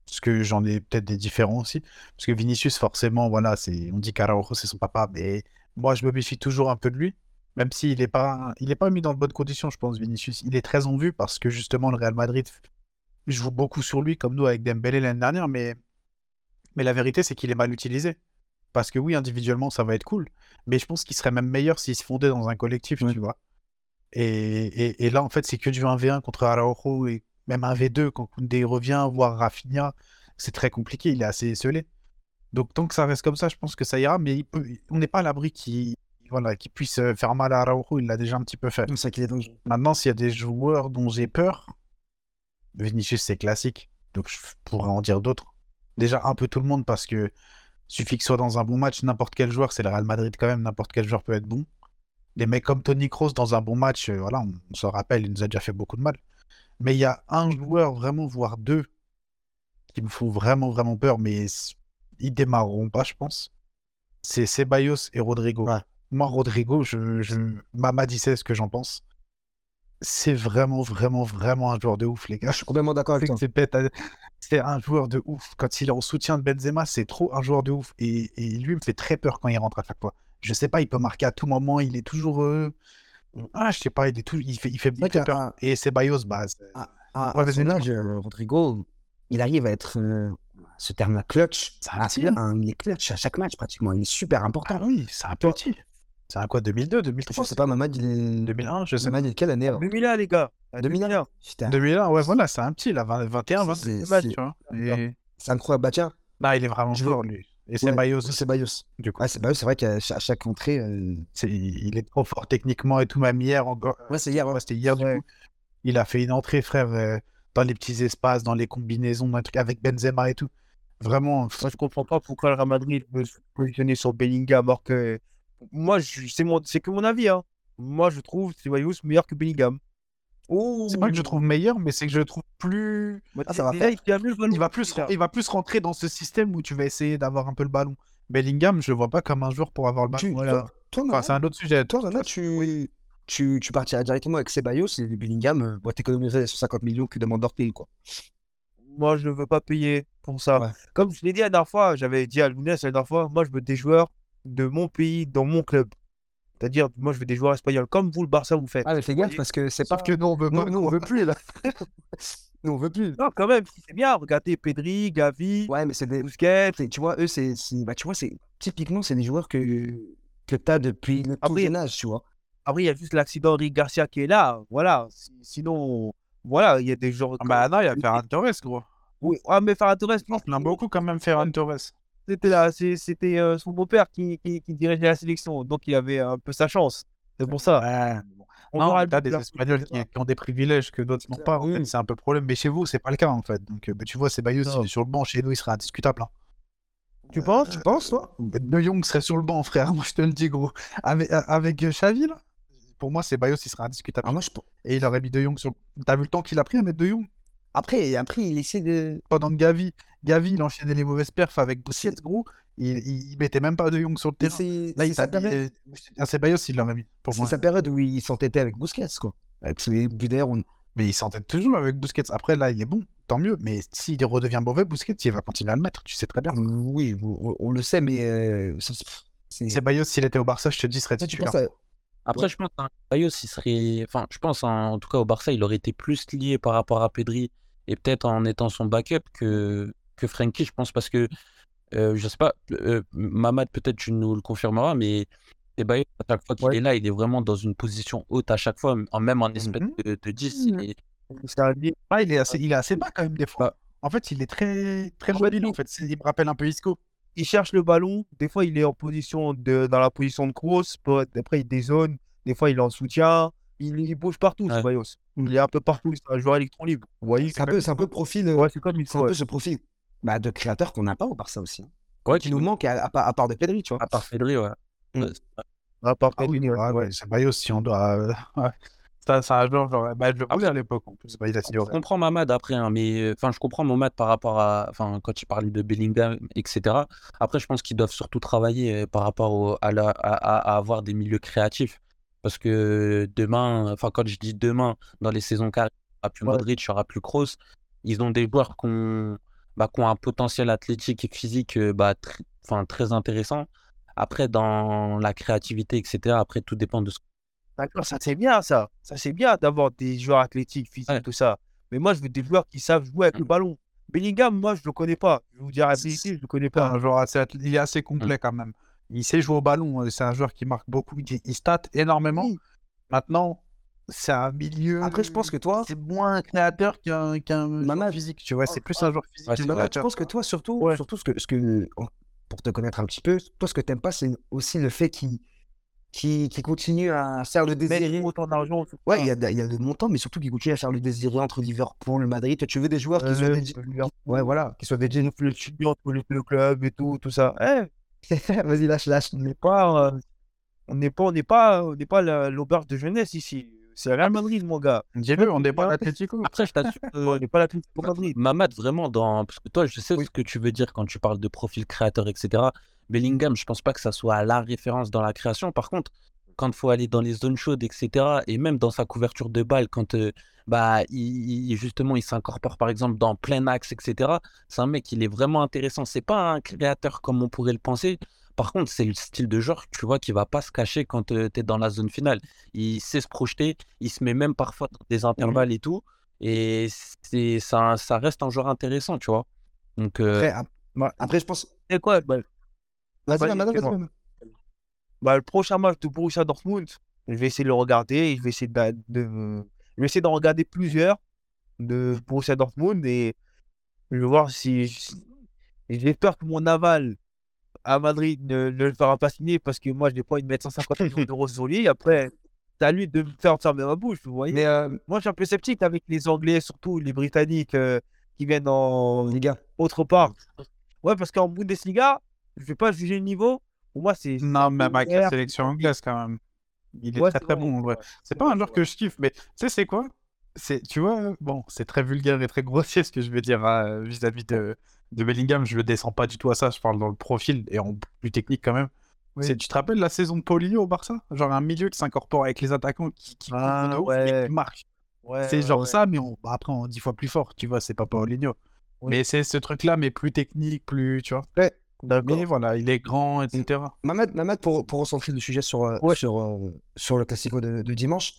parce que j'en ai peut-être des différents aussi. Parce que Vinicius, forcément, voilà, c'est, on dit qu'Araujo, c'est son papa, mais moi, je me méfie toujours un peu de lui. Même s'il n'est pas, il est pas mis dans de bonnes conditions, je pense, Vinicius. Il est très en vue parce que justement, le Real Madrid joue beaucoup sur lui, comme nous avec Dembélé l'année dernière, mais, mais la vérité, c'est qu'il est mal utilisé. Parce que oui, individuellement, ça va être cool, mais je pense qu'il serait même meilleur s'il se fondait dans un collectif, tu vois. Et, et, là, en fait, c'est que du 1v1 contre Araujo et même un V2 quand Koundé revient, voire Rafinha, c'est très compliqué, il est assez esselé. Donc tant que ça reste comme ça, je pense que ça ira, mais on n'est pas à l'abri qu'il voilà, qui puisse euh, faire mal à Araujo, il l'a déjà un petit peu fait. C'est qu'il est dangereux. Maintenant, s'il y a des joueurs dont j'ai peur, Vinicius, c'est classique. Donc, je pourrais en dire d'autres. Déjà, un peu tout le monde, parce que suffit que soit dans un bon match, n'importe quel joueur, c'est le Real Madrid quand même, n'importe quel joueur peut être bon. Des mecs comme Tony Kroos dans un bon match, euh, voilà, on, se rappelle, il nous a déjà fait beaucoup de mal. Mais il y a un joueur, vraiment, voire deux, qui me font vraiment, vraiment peur, mais ils démarreront pas, je pense. C'est Ceballos et Rodrigo. Moi, Rodrigo, je, je... Mama dit ce que j'en pense. c'est vraiment, vraiment, vraiment un joueur de ouf, les gars. Je suis complètement d'accord avec toi. C'est bête. C'est un joueur de ouf. Quand il est en soutien de Benzema, c'est trop un joueur de ouf. Et, et lui me fait très peur quand il rentre à chaque fois. Je sais pas, il peut marquer à tout moment. Il est toujours. euh, Ah, je sais pas, il est tout. Il fait, il fait, il peur. Et bah, c'est- ah, Ouais, à âge, euh, Rodrigo, il arrive à être euh, ce terme-là clutch. C'est un hein, il est clutch à chaque match pratiquement. Il est super important. Ah oui, c'est un petit. C'est un quoi, 2002, Je 2003 sais pas, Mamad, il est. 2001, je sais pas. Mamad, il est de quelle année alors 2001, les gars. 2001. Putain, 2001, ouais, voilà, c'est un petit, là, 20 21, 22 C'est- matchs, c'est- tu vois. Et... c'est incroyable. Bah tiens, Non, il est vraiment Je fort, lui. Et ouais, Ceballos aussi, c'est Bayos. du coup. Ouais, c'est Bayos, c'est vrai qu'à chaque entrée. euh, C'est- il est trop fort techniquement et tout, même hier encore. Ouais, c'est hier. ouais. C'était hier, du coup. Il a fait une entrée, frère, euh, dans les petits espaces, dans les combinaisons, dans les trucs avec Benzema et tout. Vraiment, Moi, je comprends pas pourquoi le Real Madrid veut se positionner sur Bellingham alors que. Moi, c'est mon... c'est que mon avis. Hein. Moi, je trouve Ceballos meilleur que Bellingham. Oh c'est pas que je trouve meilleur, mais c'est que je le trouve plus. Ah, ça va Déjà, il mieux va plus, il va plus rentrer dans ce système où tu vas essayer d'avoir un peu le ballon. Bellingham, je le vois pas comme un joueur pour avoir le ballon. Tu- Voilà. toi, toi, Enfin, c'est un autre sujet. toi, tu, tu, tu partirais directement avec Ceballos et Bellingham. Euh, bah, t'économiserais les 150 millions que demande Dortmund, quoi. Moi, je ne veux pas payer pour ça. Ouais. Comme je l'ai dit la dernière fois, j'avais dit à Lounès la dernière fois, moi, je veux des joueurs de mon pays, dans mon club. C'est-à-dire, moi, je veux des joueurs espagnols, comme vous, le Barça, vous faites. Ah, mais fais gaffe parce que c'est pas. Sauf que nous, on veut pas. nous, on veut plus, là. nous, on veut plus. Non, quand même, si c'est bien. Regardez Pedri, Gavi, Ouais, mais c'est des. Busquets. c'est- Tu vois, eux, c'est. Bah, tu vois, c'est. Typiquement, c'est des joueurs que, que tu as depuis le tout Après- jeune âge, tu vois. Après, il y a juste l'accident Rick Garcia qui est là. Voilà. Si- Sinon, voilà, il y a des joueurs. Ah Bah non, il y a Ferran Torres, gros. Oui. Ah, mais Ferran Torres, On l'aime beaucoup quand même, Ferran Torres. C'était là, c'est- c'était euh, son beau-père qui, qui, qui dirigeait la sélection, donc il avait un peu sa chance. C'est pour ça. Ouais. On non, aura t'as des. Espagnols qui, qui ont des privilèges que d'autres n'ont pas. En fait, c'est un peu le problème. Mais chez vous, c'est pas le cas, en fait. Donc, euh, bah, tu vois, Ceballos, Non. il est sur le banc. Chez nous, il serait indiscutable. hein. Tu penses? Tu penses, toi? De Jong serait sur le banc, frère. Moi, je te le dis, gros. Avec, euh, avec euh, Xavi, là, pour moi, Ceballos, il serait indiscutable. Ah, moi, je... Et il aurait mis De Jong sur. T'as vu le temps qu'il a pris à mettre De Jong? Après, après, il essaie de. pendant que Gavi, Gavi, il enchaînait les mauvaises perfs avec Busquets, gros. Il, il, il mettait même pas De Jong sur le terrain. C'est Là, il s'est période, Un Ceballos, il l'aurait mis. Pour c'est moi. sa période où il s'entêtait avec Busquets, quoi. Avec ses on- Mais il s'entête toujours avec Busquets. Après, là, il est bon, tant mieux. Mais s'il redevient mauvais, Busquets, il va continuer à le mettre. Tu sais très bien. Oui, on, on le sait, mais. euh, Ceballos, s'il était au Barça, je te dis, serait titulaire. Après, je pense qu'un Ceballos, il serait. Enfin, je pense, en, en tout cas, au Barça, il aurait été plus lié par rapport à Pedri et peut-être en étant son backup que, que Frenkie, je pense, parce que, euh, je sais pas, euh, Mamad, peut-être tu nous le confirmeras, mais Ceballos, à chaque fois qu'il Ouais. est là, il est vraiment dans une position haute à chaque fois, même en espèce Mhm. de, de 10. Mhm. il est-. Ah, il assez, il est assez bas quand même des fois. Bah. En fait, il est très, très fait, mobile. il- En fait, il me rappelle un peu Isco. Il cherche le ballon. Des fois, il est en position de, dans la position de cross. Après, il dézone. Des fois, il est en soutien. Il, il bouge partout, Ouais. Ceballos. Il est un peu partout. C'est un joueur électron libre. Vous voyez C'est un peu, c'est un peu le profil. euh, Ouais, c'est comme il C'est faut. un peu ce profil bah, de créateur qu'on n'a pas au Barça aussi. hein. Ouais, Qui nous manque à, à part- à part de Pedri, tu vois. À part Pedri, ouais. Mm. À part Ah oui, Pedri, ouais. ouais, ouais, Ceballos, si on doit. euh, ouais. Ça, c'est un joueur, genre, bah, je le voulais à l'époque en plus. Bah, il a signé au Je comprends Mamad après, hein, mais euh, enfin, je comprends Mamad par rapport à, enfin, quand il parlait de Bellingham, etc. Après, je pense qu'ils doivent surtout travailler par rapport au- à, la- à, à- à avoir des milieux créatifs. Parce que demain, enfin, quand je dis demain, dans les saisons carrées, il n'y aura plus Ouais. Modric, il n'y aura plus Kroos. Ils ont des joueurs qui ont, bah, qui ont un potentiel athlétique et physique euh, bah, tr- enfin, très intéressant. Après, dans la créativité, etc., après, tout dépend de ce D'accord, ça c'est bien ça. Ça c'est bien d'avoir des joueurs athlétiques, physiques, Ouais. tout ça. Mais moi, je veux des joueurs qui savent jouer avec le ballon. Bellingham, moi, je le connais pas. Je vous dire la vérité, je le connais pas. un joueur assez, athl- il est assez complet quand même. Il sait jouer au ballon. euh, C'est un joueur qui marque beaucoup. Il, stat énormément. Oui. Maintenant, c'est un milieu. Après, je pense que toi, c'est moins un créateur qu'un Mamad. joueur physique. Tu vois, c'est plus un joueur physique. Ouais, qu'un c'est Bah, vrai. je pense que toi, surtout, Ouais. surtout ce que, ce que, pour te connaître un petit peu, toi, ce que t'aimes pas, c'est aussi le fait qu'il qu'il qu'il continue à faire le désiré. Autant d'argent. Ouais, il y a, il y a le montant, mais surtout qu'il continue à faire le désiré entre Liverpool et Madrid. Toi, tu veux des joueurs qui soient des... Ouais, voilà, qui soient des le le le club et tout, tout ça. Eh, Vas-y, lâche, lâche. on n'est pas, euh, on n'est pas, on n'est pas, on n'est pas la- l'auberge de jeunesse ici. C'est Real Madrid, mon gars. J'ai vu, on n'est pas l'Atlético. Après, je t'assure, On euh, n'est pas l'Atlético Madrid. Mamad, vraiment, dans... parce que toi, je sais ce que tu veux dire quand tu parles de profil créateur, etc. Bellingham, je pense pas que ça soit la référence dans la création. Par contre, quand il faut aller dans les zones chaudes, etc. Et même dans sa couverture de balle, quand euh, bah, il, justement il s'incorpore par exemple dans plein axe, etc. C'est un mec, il est vraiment intéressant. C'est pas un créateur comme on pourrait le penser. Par contre, c'est le style de joueur, tu vois, qui va pas se cacher quand euh, tu es dans la zone finale. Il sait se projeter, il se met même parfois dans des intervalles et tout. Et c'est ça, ça reste un joueur intéressant, tu vois. Donc, euh, après, je pense. C'est quoi? Bah, Vas-y, madame, bah, le prochain match de Borussia Dortmund, je vais essayer de le regarder et je vais essayer de, de je vais essayer d'en regarder plusieurs de Borussia Dortmund et je vais voir si. J'ai peur que mon aval à Madrid ne, le fera pas signer parce que moi, je n'ai pas envie de mettre 150 millions d'euros sur lui. Après, c'est à lui de me faire fermer ma bouche, vous voyez. Mais euh, moi, je suis un peu sceptique avec les Anglais, surtout les Britanniques euh, qui viennent en Liga. Autre part. Ouais, parce qu'en Bundesliga, je ne vais pas juger le niveau. Pour moi, c'est. Non, même avec la sélection anglaise, quand même. Il est très très bon en vrai. C'est pas un joueur que je kiffe, mais tu sais, c'est quoi? Tu vois, bon, c'est très vulgaire et très grossier ce que je vais dire hein, vis-à-vis de, de Bellingham. Je le descends pas du tout à ça, je parle dans le profil et en plus technique quand même. C'est, tu te rappelles la saison de Paulinho au Barça? Genre un milieu qui s'incorpore avec les attaquants qui, qui, ah, ouais. marche. c'est genre ça, mais on, bah, après on dix fois plus fort, tu vois, c'est pas Paulinho. Mais c'est ce truc-là, mais plus technique, plus, tu vois. Mais voilà, il est grand, etc. Mamed, pour, pour recentrer le sujet sur, euh, sur, euh, sur le Classico de, dimanche,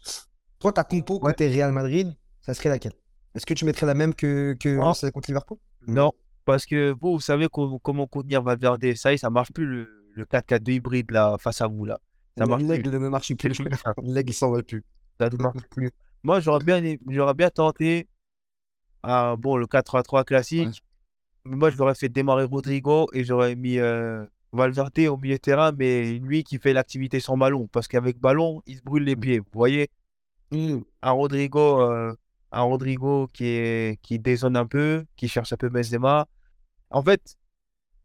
toi, ta compo côté Real Madrid, ça serait laquelle? Est-ce que tu mettrais la même que, que contre Liverpool? Non, parce que vous, vous savez comment contenir Valverde. Ça y est, ça marche plus le, le 4-4-2 hybride là, face à vous. là. Ça marche plus. ne marche plus. Le il s'en va plus. Ça ne marche plus. Moi, j'aurais bien, j'aurais bien tenté ah, bon, le 4-3-3 classique moi, je l'aurais fait démarrer Rodrigo et j'aurais mis euh, Valverde au milieu de terrain, mais lui qui fait l'activité sans ballon. Parce qu'avec ballon, il se brûle les pieds. Vous voyez? Un Rodrigo, euh, un Rodrigo qui, est, qui dézone un peu, qui cherche un peu Benzema. En fait,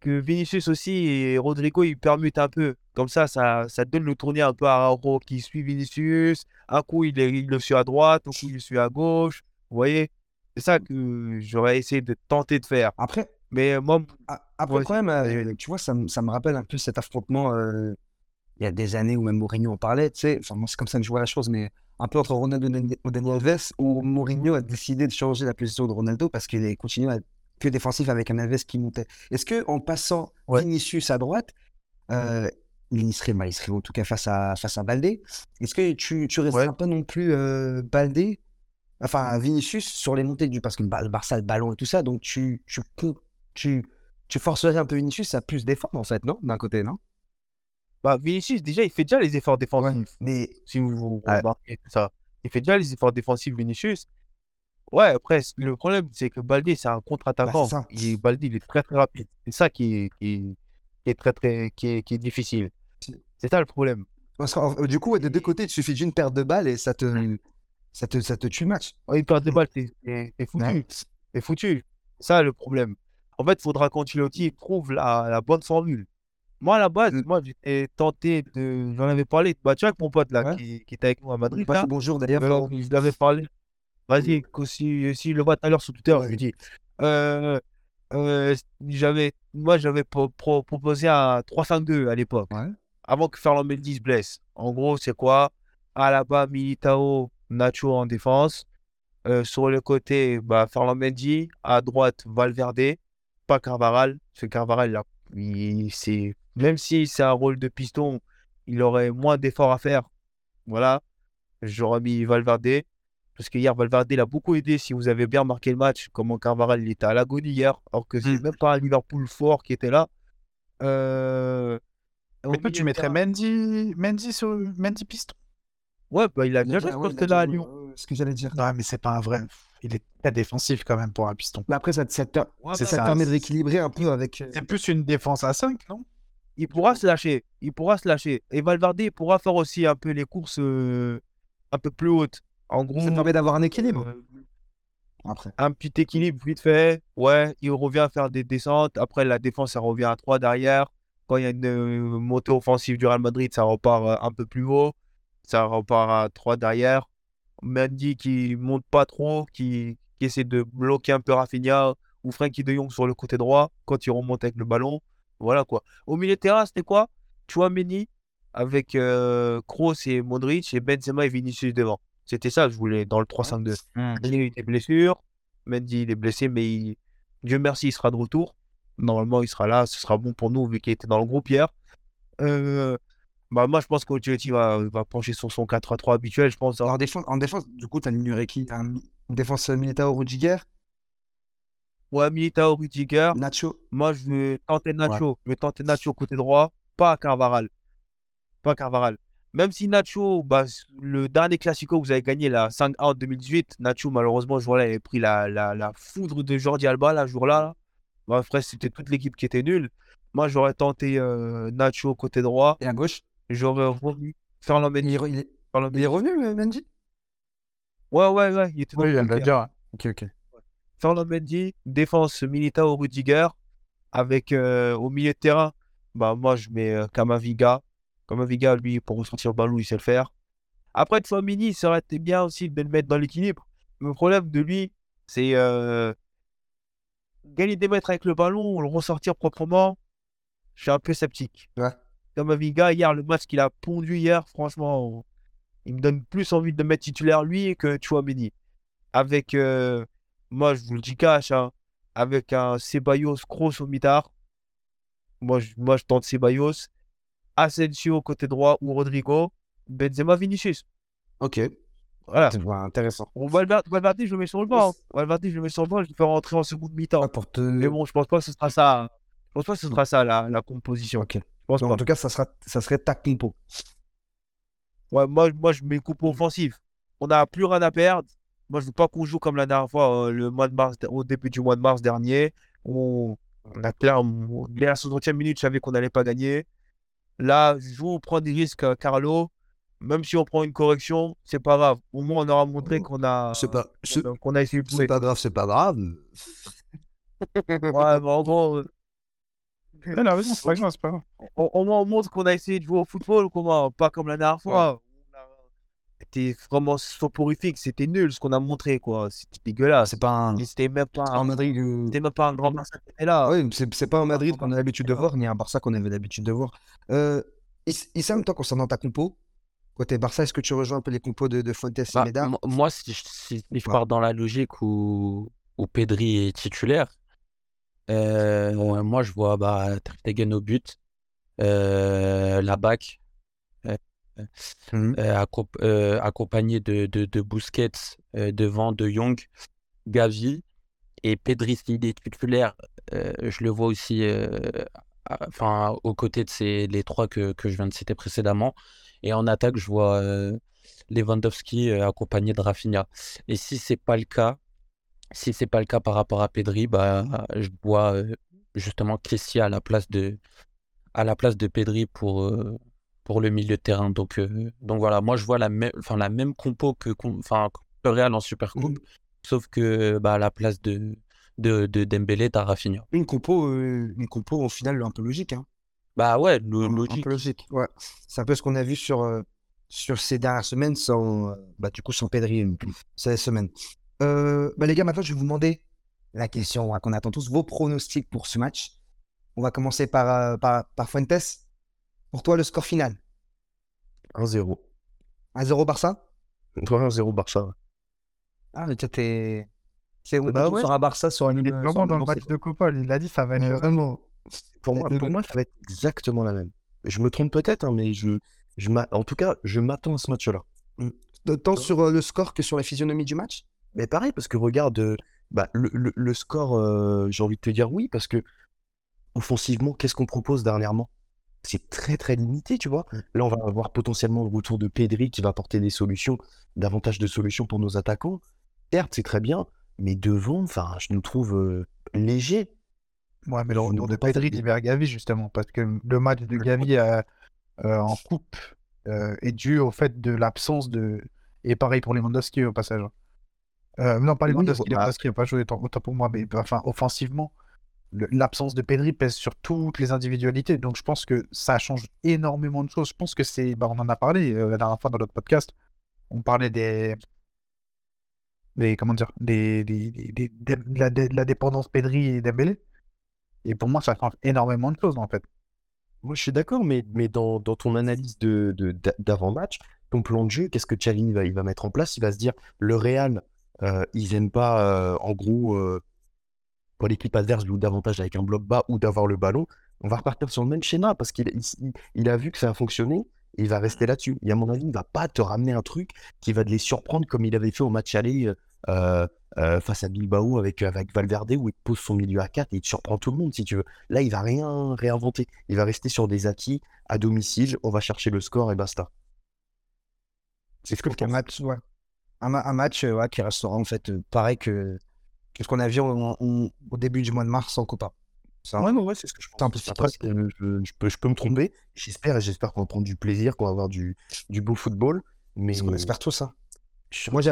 que Vinicius aussi et Rodrigo, ils permutent un peu. Comme ça, ça, ça donne le tourner un peu à Rauro qui suit Vinicius. Un coup, il, est, il le suit à droite, un coup, il le suit à gauche. Vous voyez? C'est ça que j'aurais essayé de tenter de faire. Après, mais moi. Après, quand même, euh, tu vois, ça, ça, me rappelle un peu cet affrontement euh, il y a des années où même Mourinho en parlait, tu sais. Enfin, moi, c'est comme ça que je vois la chose, mais un peu entre Ronaldo et Daniel Alves, où Mourinho a décidé de changer la position de Ronaldo parce qu'il est continué à être que défensif avec un Alves qui montait. Est-ce que en passant Vinicius à droite, euh, il serait, bah, il serait en tout cas face à, face à Baldé. Est-ce que tu, tu resteras pas non plus Baldé enfin Vinicius sur les montées du parce que le Barça le ballon et tout ça donc tu tu tu tu forcerais un peu Vinicius à plus défendre en fait non d'un côté non? Bah Vinicius déjà il fait déjà les efforts défensifs. Mais si vous remarquez ça. Il fait déjà les efforts défensifs Vinicius. Ouais après le problème c'est que Baldi c'est un contre-attaquant. Bah, Baldi il est très très rapide. C'est ça qui est, qui est, très très qui est, qui est difficile. C'est ça le problème. Parce que, du coup, de deux côtés, il suffit d'une paire de balles et ça te, ça te, ça te tue le match. Oh, une perte de balle, t'es foutu. T'es foutu. Ça, le problème. En fait, il faudra qu'Antilotti trouve la, la, bonne formule. Moi, à la base, mmh. moi, j'étais tenté de. J'en avais parlé. Bah, tu vois, avec mon pote là, qui, qui, était avec nous à Madrid. bonjour d'ailleurs. Euh, je lui avais parlé. Vas-y, si, si je le vois tout à l'heure sur Twitter, je lui dis. Euh, euh, j'avais, moi, j'avais proposé un 3-5-2 à l'époque. Avant que Ferland Mendy se blesse. En gros, c'est quoi? Alaba, Militao, Nacho en défense. Euh, sur le côté, bah, Ferland Mendy. À droite, Valverde. Pas Carvaral. Ce Carvaral, là, c'est... même si c'est un rôle de piston, il aurait moins d'efforts à faire. Voilà. J'aurais mis Valverde. Parce que hier, Valverde, il a beaucoup aidé. Si vous avez bien marqué le match, comment Carvaral il était à l'agonie hier. Alors que c'est mmh. même pas un Liverpool fort qui était là. Euh... Mais toi, tu mettrais Mendy, Mendy, sur... Mendy piston? Ouais, bah, il a bien joué ce poste-là à Lyon. ce que j'allais dire. Non, mais c'est pas un vrai. Il est très défensif quand même pour un piston. Mais après, ça, ça, ça, ça permet de rééquilibrer un peu avec. Euh, c'est plus une défense à 5, non? Il pourra se lâcher. Il pourra se lâcher. Et Valverde, il pourra faire aussi un peu les courses euh, un peu plus hautes. En gros. Ça permet d'avoir un équilibre. Euh, après. Un petit équilibre vite fait. Ouais, il revient à faire des descentes. Après, la défense, ça revient à 3 derrière. Quand il y a une montée offensive du Real Madrid, ça repart un peu plus haut ça repart à 3 derrière. Mendy qui monte pas trop, qui, essaie de bloquer un peu Rafinha ou Frankie de Jong sur le côté droit quand il remonte avec le ballon. Voilà quoi. Au milieu de terrain, c'était quoi? Tu vois Mendy avec euh, Kroos et Modric et Benzema et Vinicius devant. C'était ça que je voulais dans le 3-5-2. Mmh. Il y a eu des blessures. Mendy, il est blessé, mais il- Dieu merci, il sera de retour. Normalement, il sera là. Ce sera bon pour nous, vu qu'il était dans le groupe hier. Euh, bah, moi, je pense qu'Ancelotti va, va pencher sur son 4-3-3 habituel. Je pense. En défense, en défense, du coup, tu as qui En défense, Militao, Rudiger, Ouais, Militao, Rudiger. Nacho. Moi, je vais tenter Nacho. Je vais tenter Nacho côté droit, pas Carvaral. Pas Carvaral. Même si Nacho, bah, le dernier Classico que vous avez gagné, la 5-1 en 2018, Nacho, malheureusement, ce jour-là, il avait pris la, la, la foudre de Jordi Alba, là, ce jour-là. là. Bah, après, c'était toute l'équipe qui était nulle. Moi, j'aurais tenté euh, Nacho côté droit. Et à gauche? J'aurais revenu Ferland il Mendy. il est- il revenu, le Mendy Ouais, ouais, ouais. Il était Oui, le elle groupe l'a hier. dire. Ok, ok. Ferland Mendy, défense Militao Rudiger, avec euh, au milieu de terrain, bah moi je mets euh, Kamaviga. Kamaviga, lui, pour ressortir le ballon, il sait le faire. Après, Mini, ça aurait été bien aussi de le mettre dans l'équilibre. Le problème de lui, c'est euh, gagner des mètres avec le ballon, le ressortir proprement. Je suis un peu sceptique. Ouais. Kamaviga, hier, le match qu'il a pondu hier, franchement, il me donne plus envie de mettre titulaire lui que Chouameni. Avec, euh, moi je vous le dis cash, hein, avec un Ceballos Kroos au mitard. Moi je, moi je tente Ceballos. Asensio côté droit ou Rodrigo. Benzema Vinicius. Ok. Voilà. Intéressant. Bon, Valverde, Valverde, je le mets sur le banc. hein. Valverde, je le mets sur le banc, je le fais rentrer en seconde mi-temps. Te... Mais bon, je pense pas que ce sera ça. Je pense pas que ce sera ça la, la composition. Ok. Je pense en tout cas, ça, sera, ça serait ta compo. Ouais, moi, moi, je mets coupe offensive. On n'a plus rien à perdre. Moi, je veux pas qu'on joue comme la dernière fois, euh, le mois de mars, au début du mois de mars dernier. On, on a clair, on- dès la 60e minute, je savais qu'on n'allait pas gagner. Là, je joue, on prend des risques, euh, Carlo. Même si on prend une correction, c'est pas grave. Au moins, on aura montré qu'on a, pas, a- a essayé de c'est pas grave, c'est pas grave. Ouais, mais en gros, a raison, c'est pas grave, c'est pas grave. au, moins, on montre qu'on a essayé de jouer au football, comment, pas comme la dernière fois. C'était vraiment soporifique, c'était nul ce qu'on a montré, quoi. C'était dégueulasse. C'est pas un... C'était même pas En un, Madrid, euh, c'était même pas un grand Barça qui était là. Oui, c'est c'est pas un Madrid qu'on a l'habitude de voir, ni un Barça qu'on avait l'habitude de voir. Euh, Is- Issam, toi, concernant ta compo, côté Barça, est-ce que tu rejoins un peu les compos de, de Fuentes et Bah, Meda mo- moi, si je, si- si je pars dans la logique où, où Pedri est titulaire, euh, moi, je vois bah, au but, euh, la BAC, euh, Mhm. euh, accom- accompagné de, de, de Busquets devant de Jong, Gavi et Pedri, s'il est titulaire, je le vois aussi enfin, aux côtés de ces, les trois que, que je viens de citer précédemment. Et en attaque, je vois Lewandowski accompagné de Rafinha. Et si c'est pas le cas, si c'est pas le cas par rapport à Pedri, bah, je vois euh, justement Kessie à la place de, à la place de Pedri pour, euh, pour le milieu de terrain. Donc, euh, donc voilà, moi je vois la, même enfin, la même compo que, enfin, que Real en Supercoupe, sauf que bah, à la place de, de, de Dembélé, t'as Rafinha. Une compo, euh, une compo au final un peu logique. Hein. Bah ouais, lo- Un- Un logique. peu logique. Ouais. C'est un peu ce qu'on a vu sur, sur ces dernières semaines sans, bah, du coup, sans Pedri ces semaines. Euh, bah, les gars, maintenant, je vais vous demander la question hein, qu'on attend tous, vos pronostics pour ce match. On va commencer par, euh, par, par Fuentes. Pour toi, le score final? 1-0. 1-0 Barça? Ouais, 1-0 Barça. Ah, mais toi, t'es. C'est Bah est ouais. sur un Barça sur une. Il est sur vraiment dans le match de Copa, il l'a dit, ça va être vraiment. Pour moi, pour moi, ça va être exactement la même. Je me trompe peut-être, hein, mais je, je en tout cas, je m'attends à ce match-là. Tant sur euh, le score que sur la physionomie du match? Mais pareil, parce que regarde, euh, bah, le, le- le score, euh, j'ai envie de te dire oui, parce que offensivement, qu'est-ce qu'on propose dernièrement? C'est très très limité, tu vois. Là, on va avoir potentiellement le retour de Pedri qui va apporter des solutions, davantage de solutions pour nos attaquants. Certes, c'est très bien, mais devant, enfin, je nous trouve euh, léger. Ouais, mais le retour de Pedri vers Gavi, justement, parce que le match de Gavi euh, en coupe est dû au fait de l'absence de. Et pareil pour Lewandowski au passage. Euh, non, pas Oui, Lewandowski, bah- Lewandowski n'a pas joué autant, pour moi, mais enfin, offensivement, l'absence de Pedri pèse sur toutes les individualités. Donc je pense que ça change énormément de choses. Je pense que c'est. Bah, on en a parlé euh, la dernière fois dans notre podcast. On parlait des. des comment dire des, des, des- des- des- de, la, dépendance Pedri et Dembélé. Et pour moi, ça change énormément de choses, en fait. moi, je suis d'accord, mais, mais dans, dans ton analyse de, de- d'a- d'avant-match, ton plan de jeu, qu'est-ce que Xavi va, il va mettre en place? Il va se dire, le Real, ils aiment pas, euh, en gros, euh, quand l'équipe adverse joue davantage avec un bloc bas ou d'avoir le ballon, on va repartir sur le même schéma parce qu'il il, il a vu que ça a fonctionné et il va rester là-dessus. Et à mon avis, il va pas te ramener un truc qui va te les surprendre comme il avait fait au match aller euh, euh, euh, face à Bilbao avec, avec Valverde où il te pose son milieu à 4 et il te surprend tout le monde si tu veux. Là, il va rien réinventer. Il va rester sur des acquis à domicile. On va chercher le score et basta. C'est ce que je pense. match, ouais. Un, ma- un match euh, ouais, qui restera en fait euh, pareil que, que ce qu'on a vu au début du mois de mars en Copa. Un- Ouais, ouais, c'est ce que je pense. Après, je, je peux, je peux me tromper. J'espère et j'espère qu'on va prendre du plaisir, qu'on va avoir du, du beau football. Mais qu'on espère tous. hein. je Moi,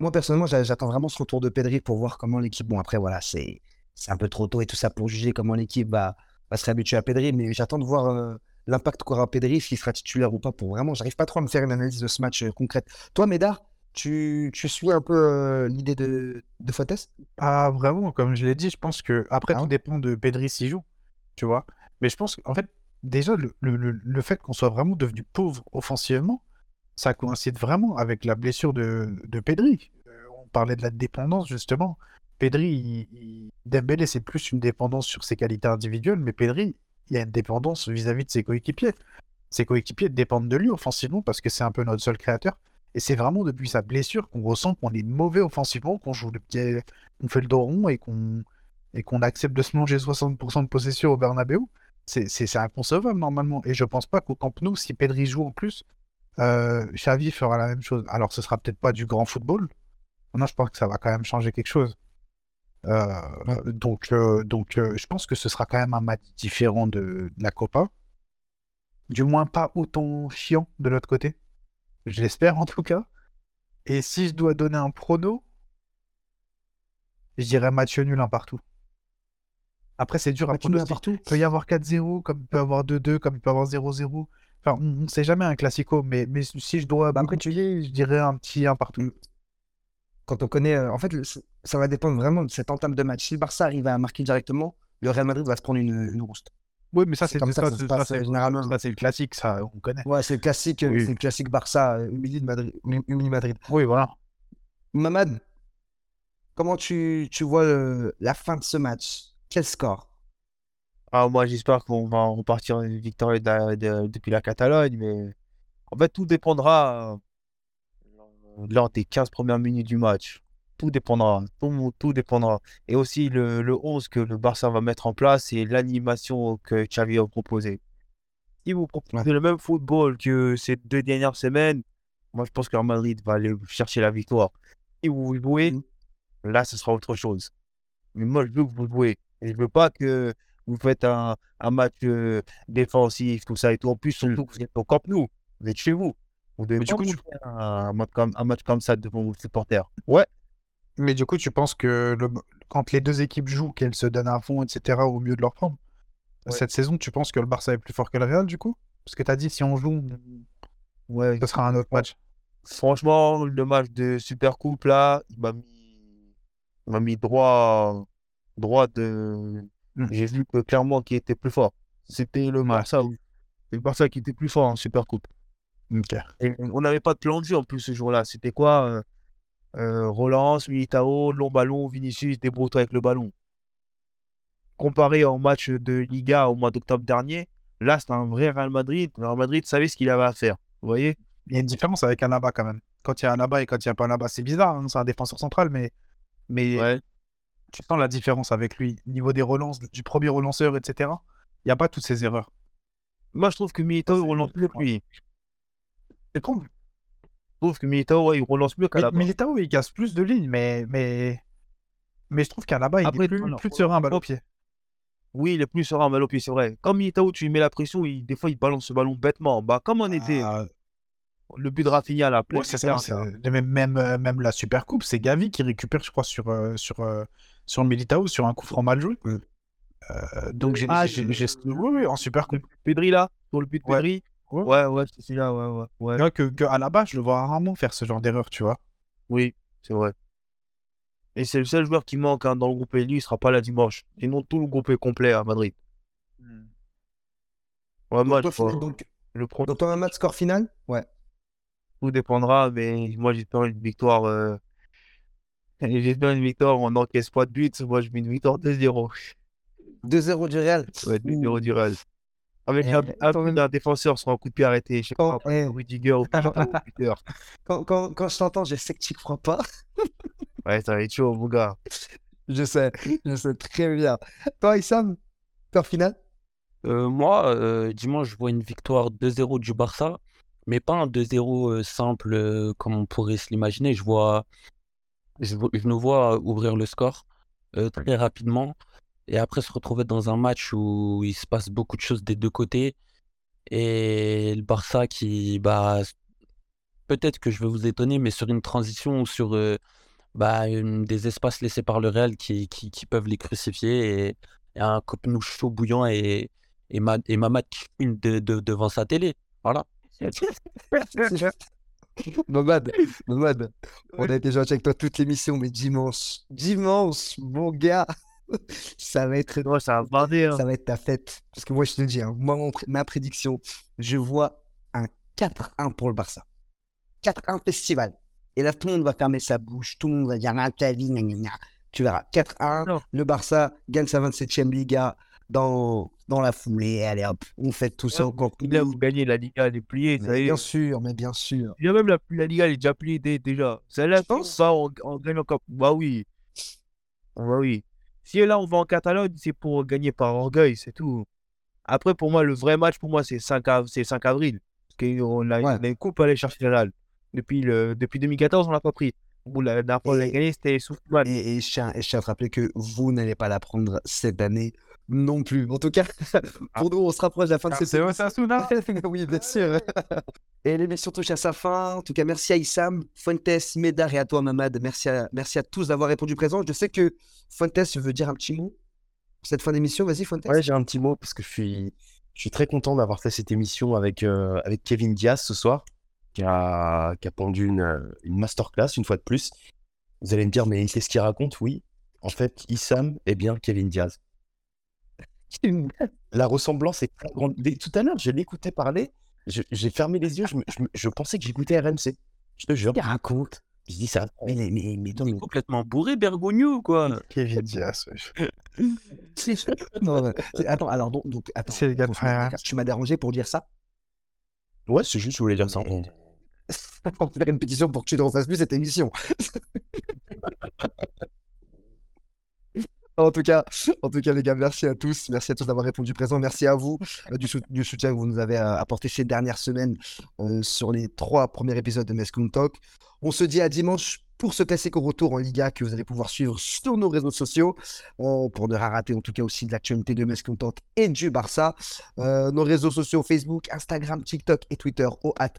moi, personnellement, j'a- j'attends vraiment ce retour de Pedri pour voir comment l'équipe. Bon, après, voilà, c'est c'est un peu trop tôt et tout ça pour juger comment l'équipe va, va se réhabituer à Pedri, mais j'attends de voir euh, l'impact qu'aura Pedri, s'il sera titulaire ou pas. Pour vraiment, j'arrive pas trop à me faire une analyse de ce match euh, concrète. Toi, Médard, tu, tu suis un peu euh, l'idée de, de Fotes Ah, vraiment, comme je l'ai dit, je pense que après, Ah tout ouais? dépend de Pedri s'il joue, tu vois? Mais je pense qu'en fait, déjà, le, le- le- fait qu'on soit vraiment devenu pauvre offensivement, ça coïncide vraiment avec la blessure de, de Pedri. Euh, on parlait de la dépendance, justement. Pedri, il- il- Dembélé, c'est plus une dépendance sur ses qualités individuelles, mais Pedri, il y a une dépendance vis-à-vis de ses coéquipiers. Ses coéquipiers dépendent de lui offensivement parce que c'est un peu notre seul créateur. Et c'est vraiment depuis sa blessure qu'on ressent qu'on est mauvais offensivement, qu'on joue le qu'on fait le dos rond et qu'on et qu'on accepte de se manger 60% de possession au Bernabeu. C'est inconcevable normalement. Et je pense pas qu'au Camp Nou, si Pedri joue en plus, euh, Xavi fera la même chose. Alors ce sera peut-être pas du grand football. Non, je pense que ça va quand même changer quelque chose. Euh, donc, euh, donc je pense que ce sera quand même un match différent de, de la Copa. Du moins pas autant chiant de l'autre côté. Je l'espère en tout cas. Et si je dois donner un prono, je dirais match nul un partout. Après, c'est dur à pronostiquer. Il peut y avoir 4-0, comme il peut y avoir 2-2, comme il peut y avoir 0-0. Enfin, on ne sait jamais un classico, mais, mais si je dois Bah, je dirais un petit un partout. quand on connaît. euh, en fait, le- ça va dépendre vraiment de cette entame de match. Si le Barça arrive à marquer directement, le Real Madrid va se prendre une, une rouste. Oui, mais ça, C'est c'est comme ça que ça se ça, passe, c'est- généralement. ça, c'est le classique, ça, on connaît. Ouais, c'est le classique, euh, Oui. c'est le classique Barça, euh, humilié de Madrid, humilié Madrid. Oui, voilà. Mamad, comment tu, tu vois le- la fin de ce match? Quel score? Ah, moi, j'espère qu'on va repartir une victoire de- de- depuis la Catalogne, mais en fait, tout dépendra euh, lors des 15 premières minutes du match. Tout dépendra, tout, tout dépendra. Et aussi le, le 11 que le Barça va mettre en place et l'animation que Xavi a proposé. Si vous proposez le même football que ces deux dernières semaines, moi, je pense que Madrid va aller chercher la victoire. Si vous jouez, Mhm. là, ce sera autre chose. Mais moi, je veux que vous jouez. Et je veux pas que vous faites un, un match euh, défensif, tout ça et tout. En plus, surtout que vous êtes au Camp Nou, vous êtes chez vous. Vous devez du coup, tu- faire un, match comme, un match comme ça devant vos supporters. Ouais, Mais du coup, tu penses que le- quand les deux équipes jouent, qu'elles se donnent à fond, etc., au mieux de leur forme, Ouais. cette saison, tu penses que le Barça est plus fort que le Real, du coup? Parce que tu as dit, si on joue, ouais. ce sera un autre match. Franchement, le match de Super Coupe, là, il m'a mis, il mis droit, droit de. Mm. J'ai vu que clairement qui était plus fort. C'était le Barça. C'est le Barça qui était plus fort en Super Coupe. Et on n'avait pas de plan de jeu en plus ce jour-là. C'était quoi euh, Relance, Militao, long ballon, Vinicius, débrouille-toi avec le ballon. Comparé au match de Liga au mois d'octobre dernier, là c'était un vrai Real Madrid. Le Real Madrid savait ce qu'il avait à faire. Vous voyez? Il y a une différence avec Alaba quand même. Quand il y a Alaba et quand il n'y a pas Alaba, c'est bizarre, hein, c'est un défenseur central, mais, mais Ouais. tu sens la différence avec lui. Niveau des relances, du premier relanceur, etc., il n'y a pas toutes ces erreurs. Moi je trouve que Militao il relance que lui. C'est con. Je trouve que Militao ouais, il relance mieux Mi- qu'Alaba. Militao, il casse plus de lignes, mais, mais, mais je trouve qu'Alaba, il Après, est plus, non, plus non. serein balle au pied. Oui, il est plus serein balle au pied, c'est vrai. Comme Militao, tu lui mets la pression, il- des fois il balance ce ballon bêtement. Bah, comme on était Ah, le but de Rafinha là. plein Ouais, c'est ça. Même, même, euh, même la Super Coupe, c'est Gavi qui récupère, je crois, sur, euh, sur, euh, sur Militao, sur un coup franc mal joué. Euh, donc j'ai. Ah, j'ai- Oui, oui, en Super Coupe. Pedri là, sur le but de Ouais. Pedri. Ouais. Ouais, ouais, c'est celui-là, ouais, ouais. ouais. Tu vois, que, que à la base, je le vois rarement faire ce genre d'erreur, tu vois. Oui, c'est vrai. Et c'est le seul joueur qui manque hein, dans le groupe élu, il sera pas là dimanche. Sinon, tout le groupe est complet à Madrid. Ouais, moi, Donc, je toi, donc, Le pro, donc, toi, un match score final? Ouais. tout dépendra, mais moi, j'espère une victoire. Euh... J'espère une victoire, on n'encaisse pas de but. Moi, je mets une victoire 2-0. 2-0 du Real? Ouais, 2-0 du Real. Avec Eh, un, un même. d'un défenseur sur un coup de pied arrêté. Je sais Quand- pas, eh. Rudiger ou Peter. Quand, quand, quand je t'entends, je sais que tu ne crois pas. Ouais, ça va être chaud, mon gars. Je sais, je sais très bien. Toi, Issam, score final Euh, moi, euh, dimanche, je vois une victoire 2-0 du Barça, mais pas un 2-0 euh, simple euh, comme on pourrait se l'imaginer. Je vois, je, nous vois ouvrir le score euh, très rapidement et après se retrouver dans un match où il se passe beaucoup de choses des deux côtés et le Barça qui, bah, peut-être que je vais vous étonner, mais sur une transition ou sur euh, bah, une- des espaces laissés par le Real qui, qui, qui peuvent les crucifier et, et un Camp chaud bouillant et, et, Ma- et Mamad qui fume de, de- devant sa télé. Voilà. Nomade, Nomade, on a été gentil avec toi toute l'émission, mais dimanche, dimanche, mon gars, ça va être, Ouais, ça va barder. Hein. ça va être ta fête. Parce que moi, je te dis, hein, moi, pr- ma prédiction, je vois un 4-1 pour le Barça. 4-1 festival. Et là, tout le monde va fermer sa bouche, tout le monde va dire ah, gna. Tu verras, 4-1, Non. le Barça gagne sa 27e Liga dans, dans la foulée. Allez hop, on fait tout ça encore plus. Là, vous gagnez la Liga, elle est pliée. Ça y est. bien sûr, mais bien sûr. Il y a même la, la Liga, elle est déjà pliée dé- déjà. Celle-là, va, on, on gagne encore. Bah oui. Bah oui. Si là, on va en Catalogne, c'est pour gagner par orgueil, c'est tout. Après, pour moi, le vrai match, pour moi, c'est 5, av- c'est 5 avril. Parce qu'on a, Ouais. on a une coupe à aller chercher Real. Depuis, le, depuis 2014, on l'a pas pris. Bon, la dernière fois qu'on l'a gagné, c'était Soufman. Et, et je, tiens, et je tiens à te rappeler que vous n'allez pas la prendre cette année non plus. En tout cas, pour nous, on se rapproche de la fin de Ah, cette c'est Osasuna oui, bien sûr. Et l'émission touche à sa fin. En tout cas, merci à Issam, Fuentes, Médard et à toi, Mamad. Merci à, merci à tous d'avoir répondu présent. Je sais que Fuentes veut dire un petit mot pour cette fin d'émission? Vas-y, Fuentes. Ouais, j'ai un petit mot parce que je suis, je suis très content d'avoir fait cette émission avec, euh, avec Kevin Diaz ce soir, qui a, qui a pondu une, euh, une masterclass une fois de plus. Vous allez me dire, mais qu'est-ce qu'il raconte? Oui, en fait, Issam est bien Kevin Diaz. La ressemblance est très grande. Dès- Tout à l'heure, je l'écoutais parler, j'ai fermé les yeux, je, me- je me- je pensais que j'écoutais RMC. Je te jure. Il raconte. Je dis ça. Mais, mais, mais, mais non, Il est mais- complètement bourré, Bergogneau, quoi? Kevin Diaz, non, attends, alors, donc, donc attends, C'est on tu m'as dérangé pour dire ça? Ouais, c'est juste, je voulais dire ça. Mais- On va faire une pétition pour que tu ne refasses plus cette émission. En tout cas, en tout cas, les gars, merci à tous. Merci à tous d'avoir répondu présent. Merci à vous euh, du, sou- du soutien que vous nous avez euh, apporté ces dernières semaines euh, sur les trois premiers épisodes de Mescoon Talk. On se dit à dimanche pour ce classique au retour en Liga que vous allez pouvoir suivre sur nos réseaux sociaux pour ne rater en tout cas aussi de l'actualité de Mescoon Talk et du Barça. Nos réseaux sociaux Facebook, Instagram, TikTok et Twitter au at.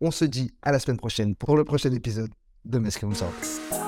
On se dit à la semaine prochaine pour le prochain épisode de Mescoon Talk.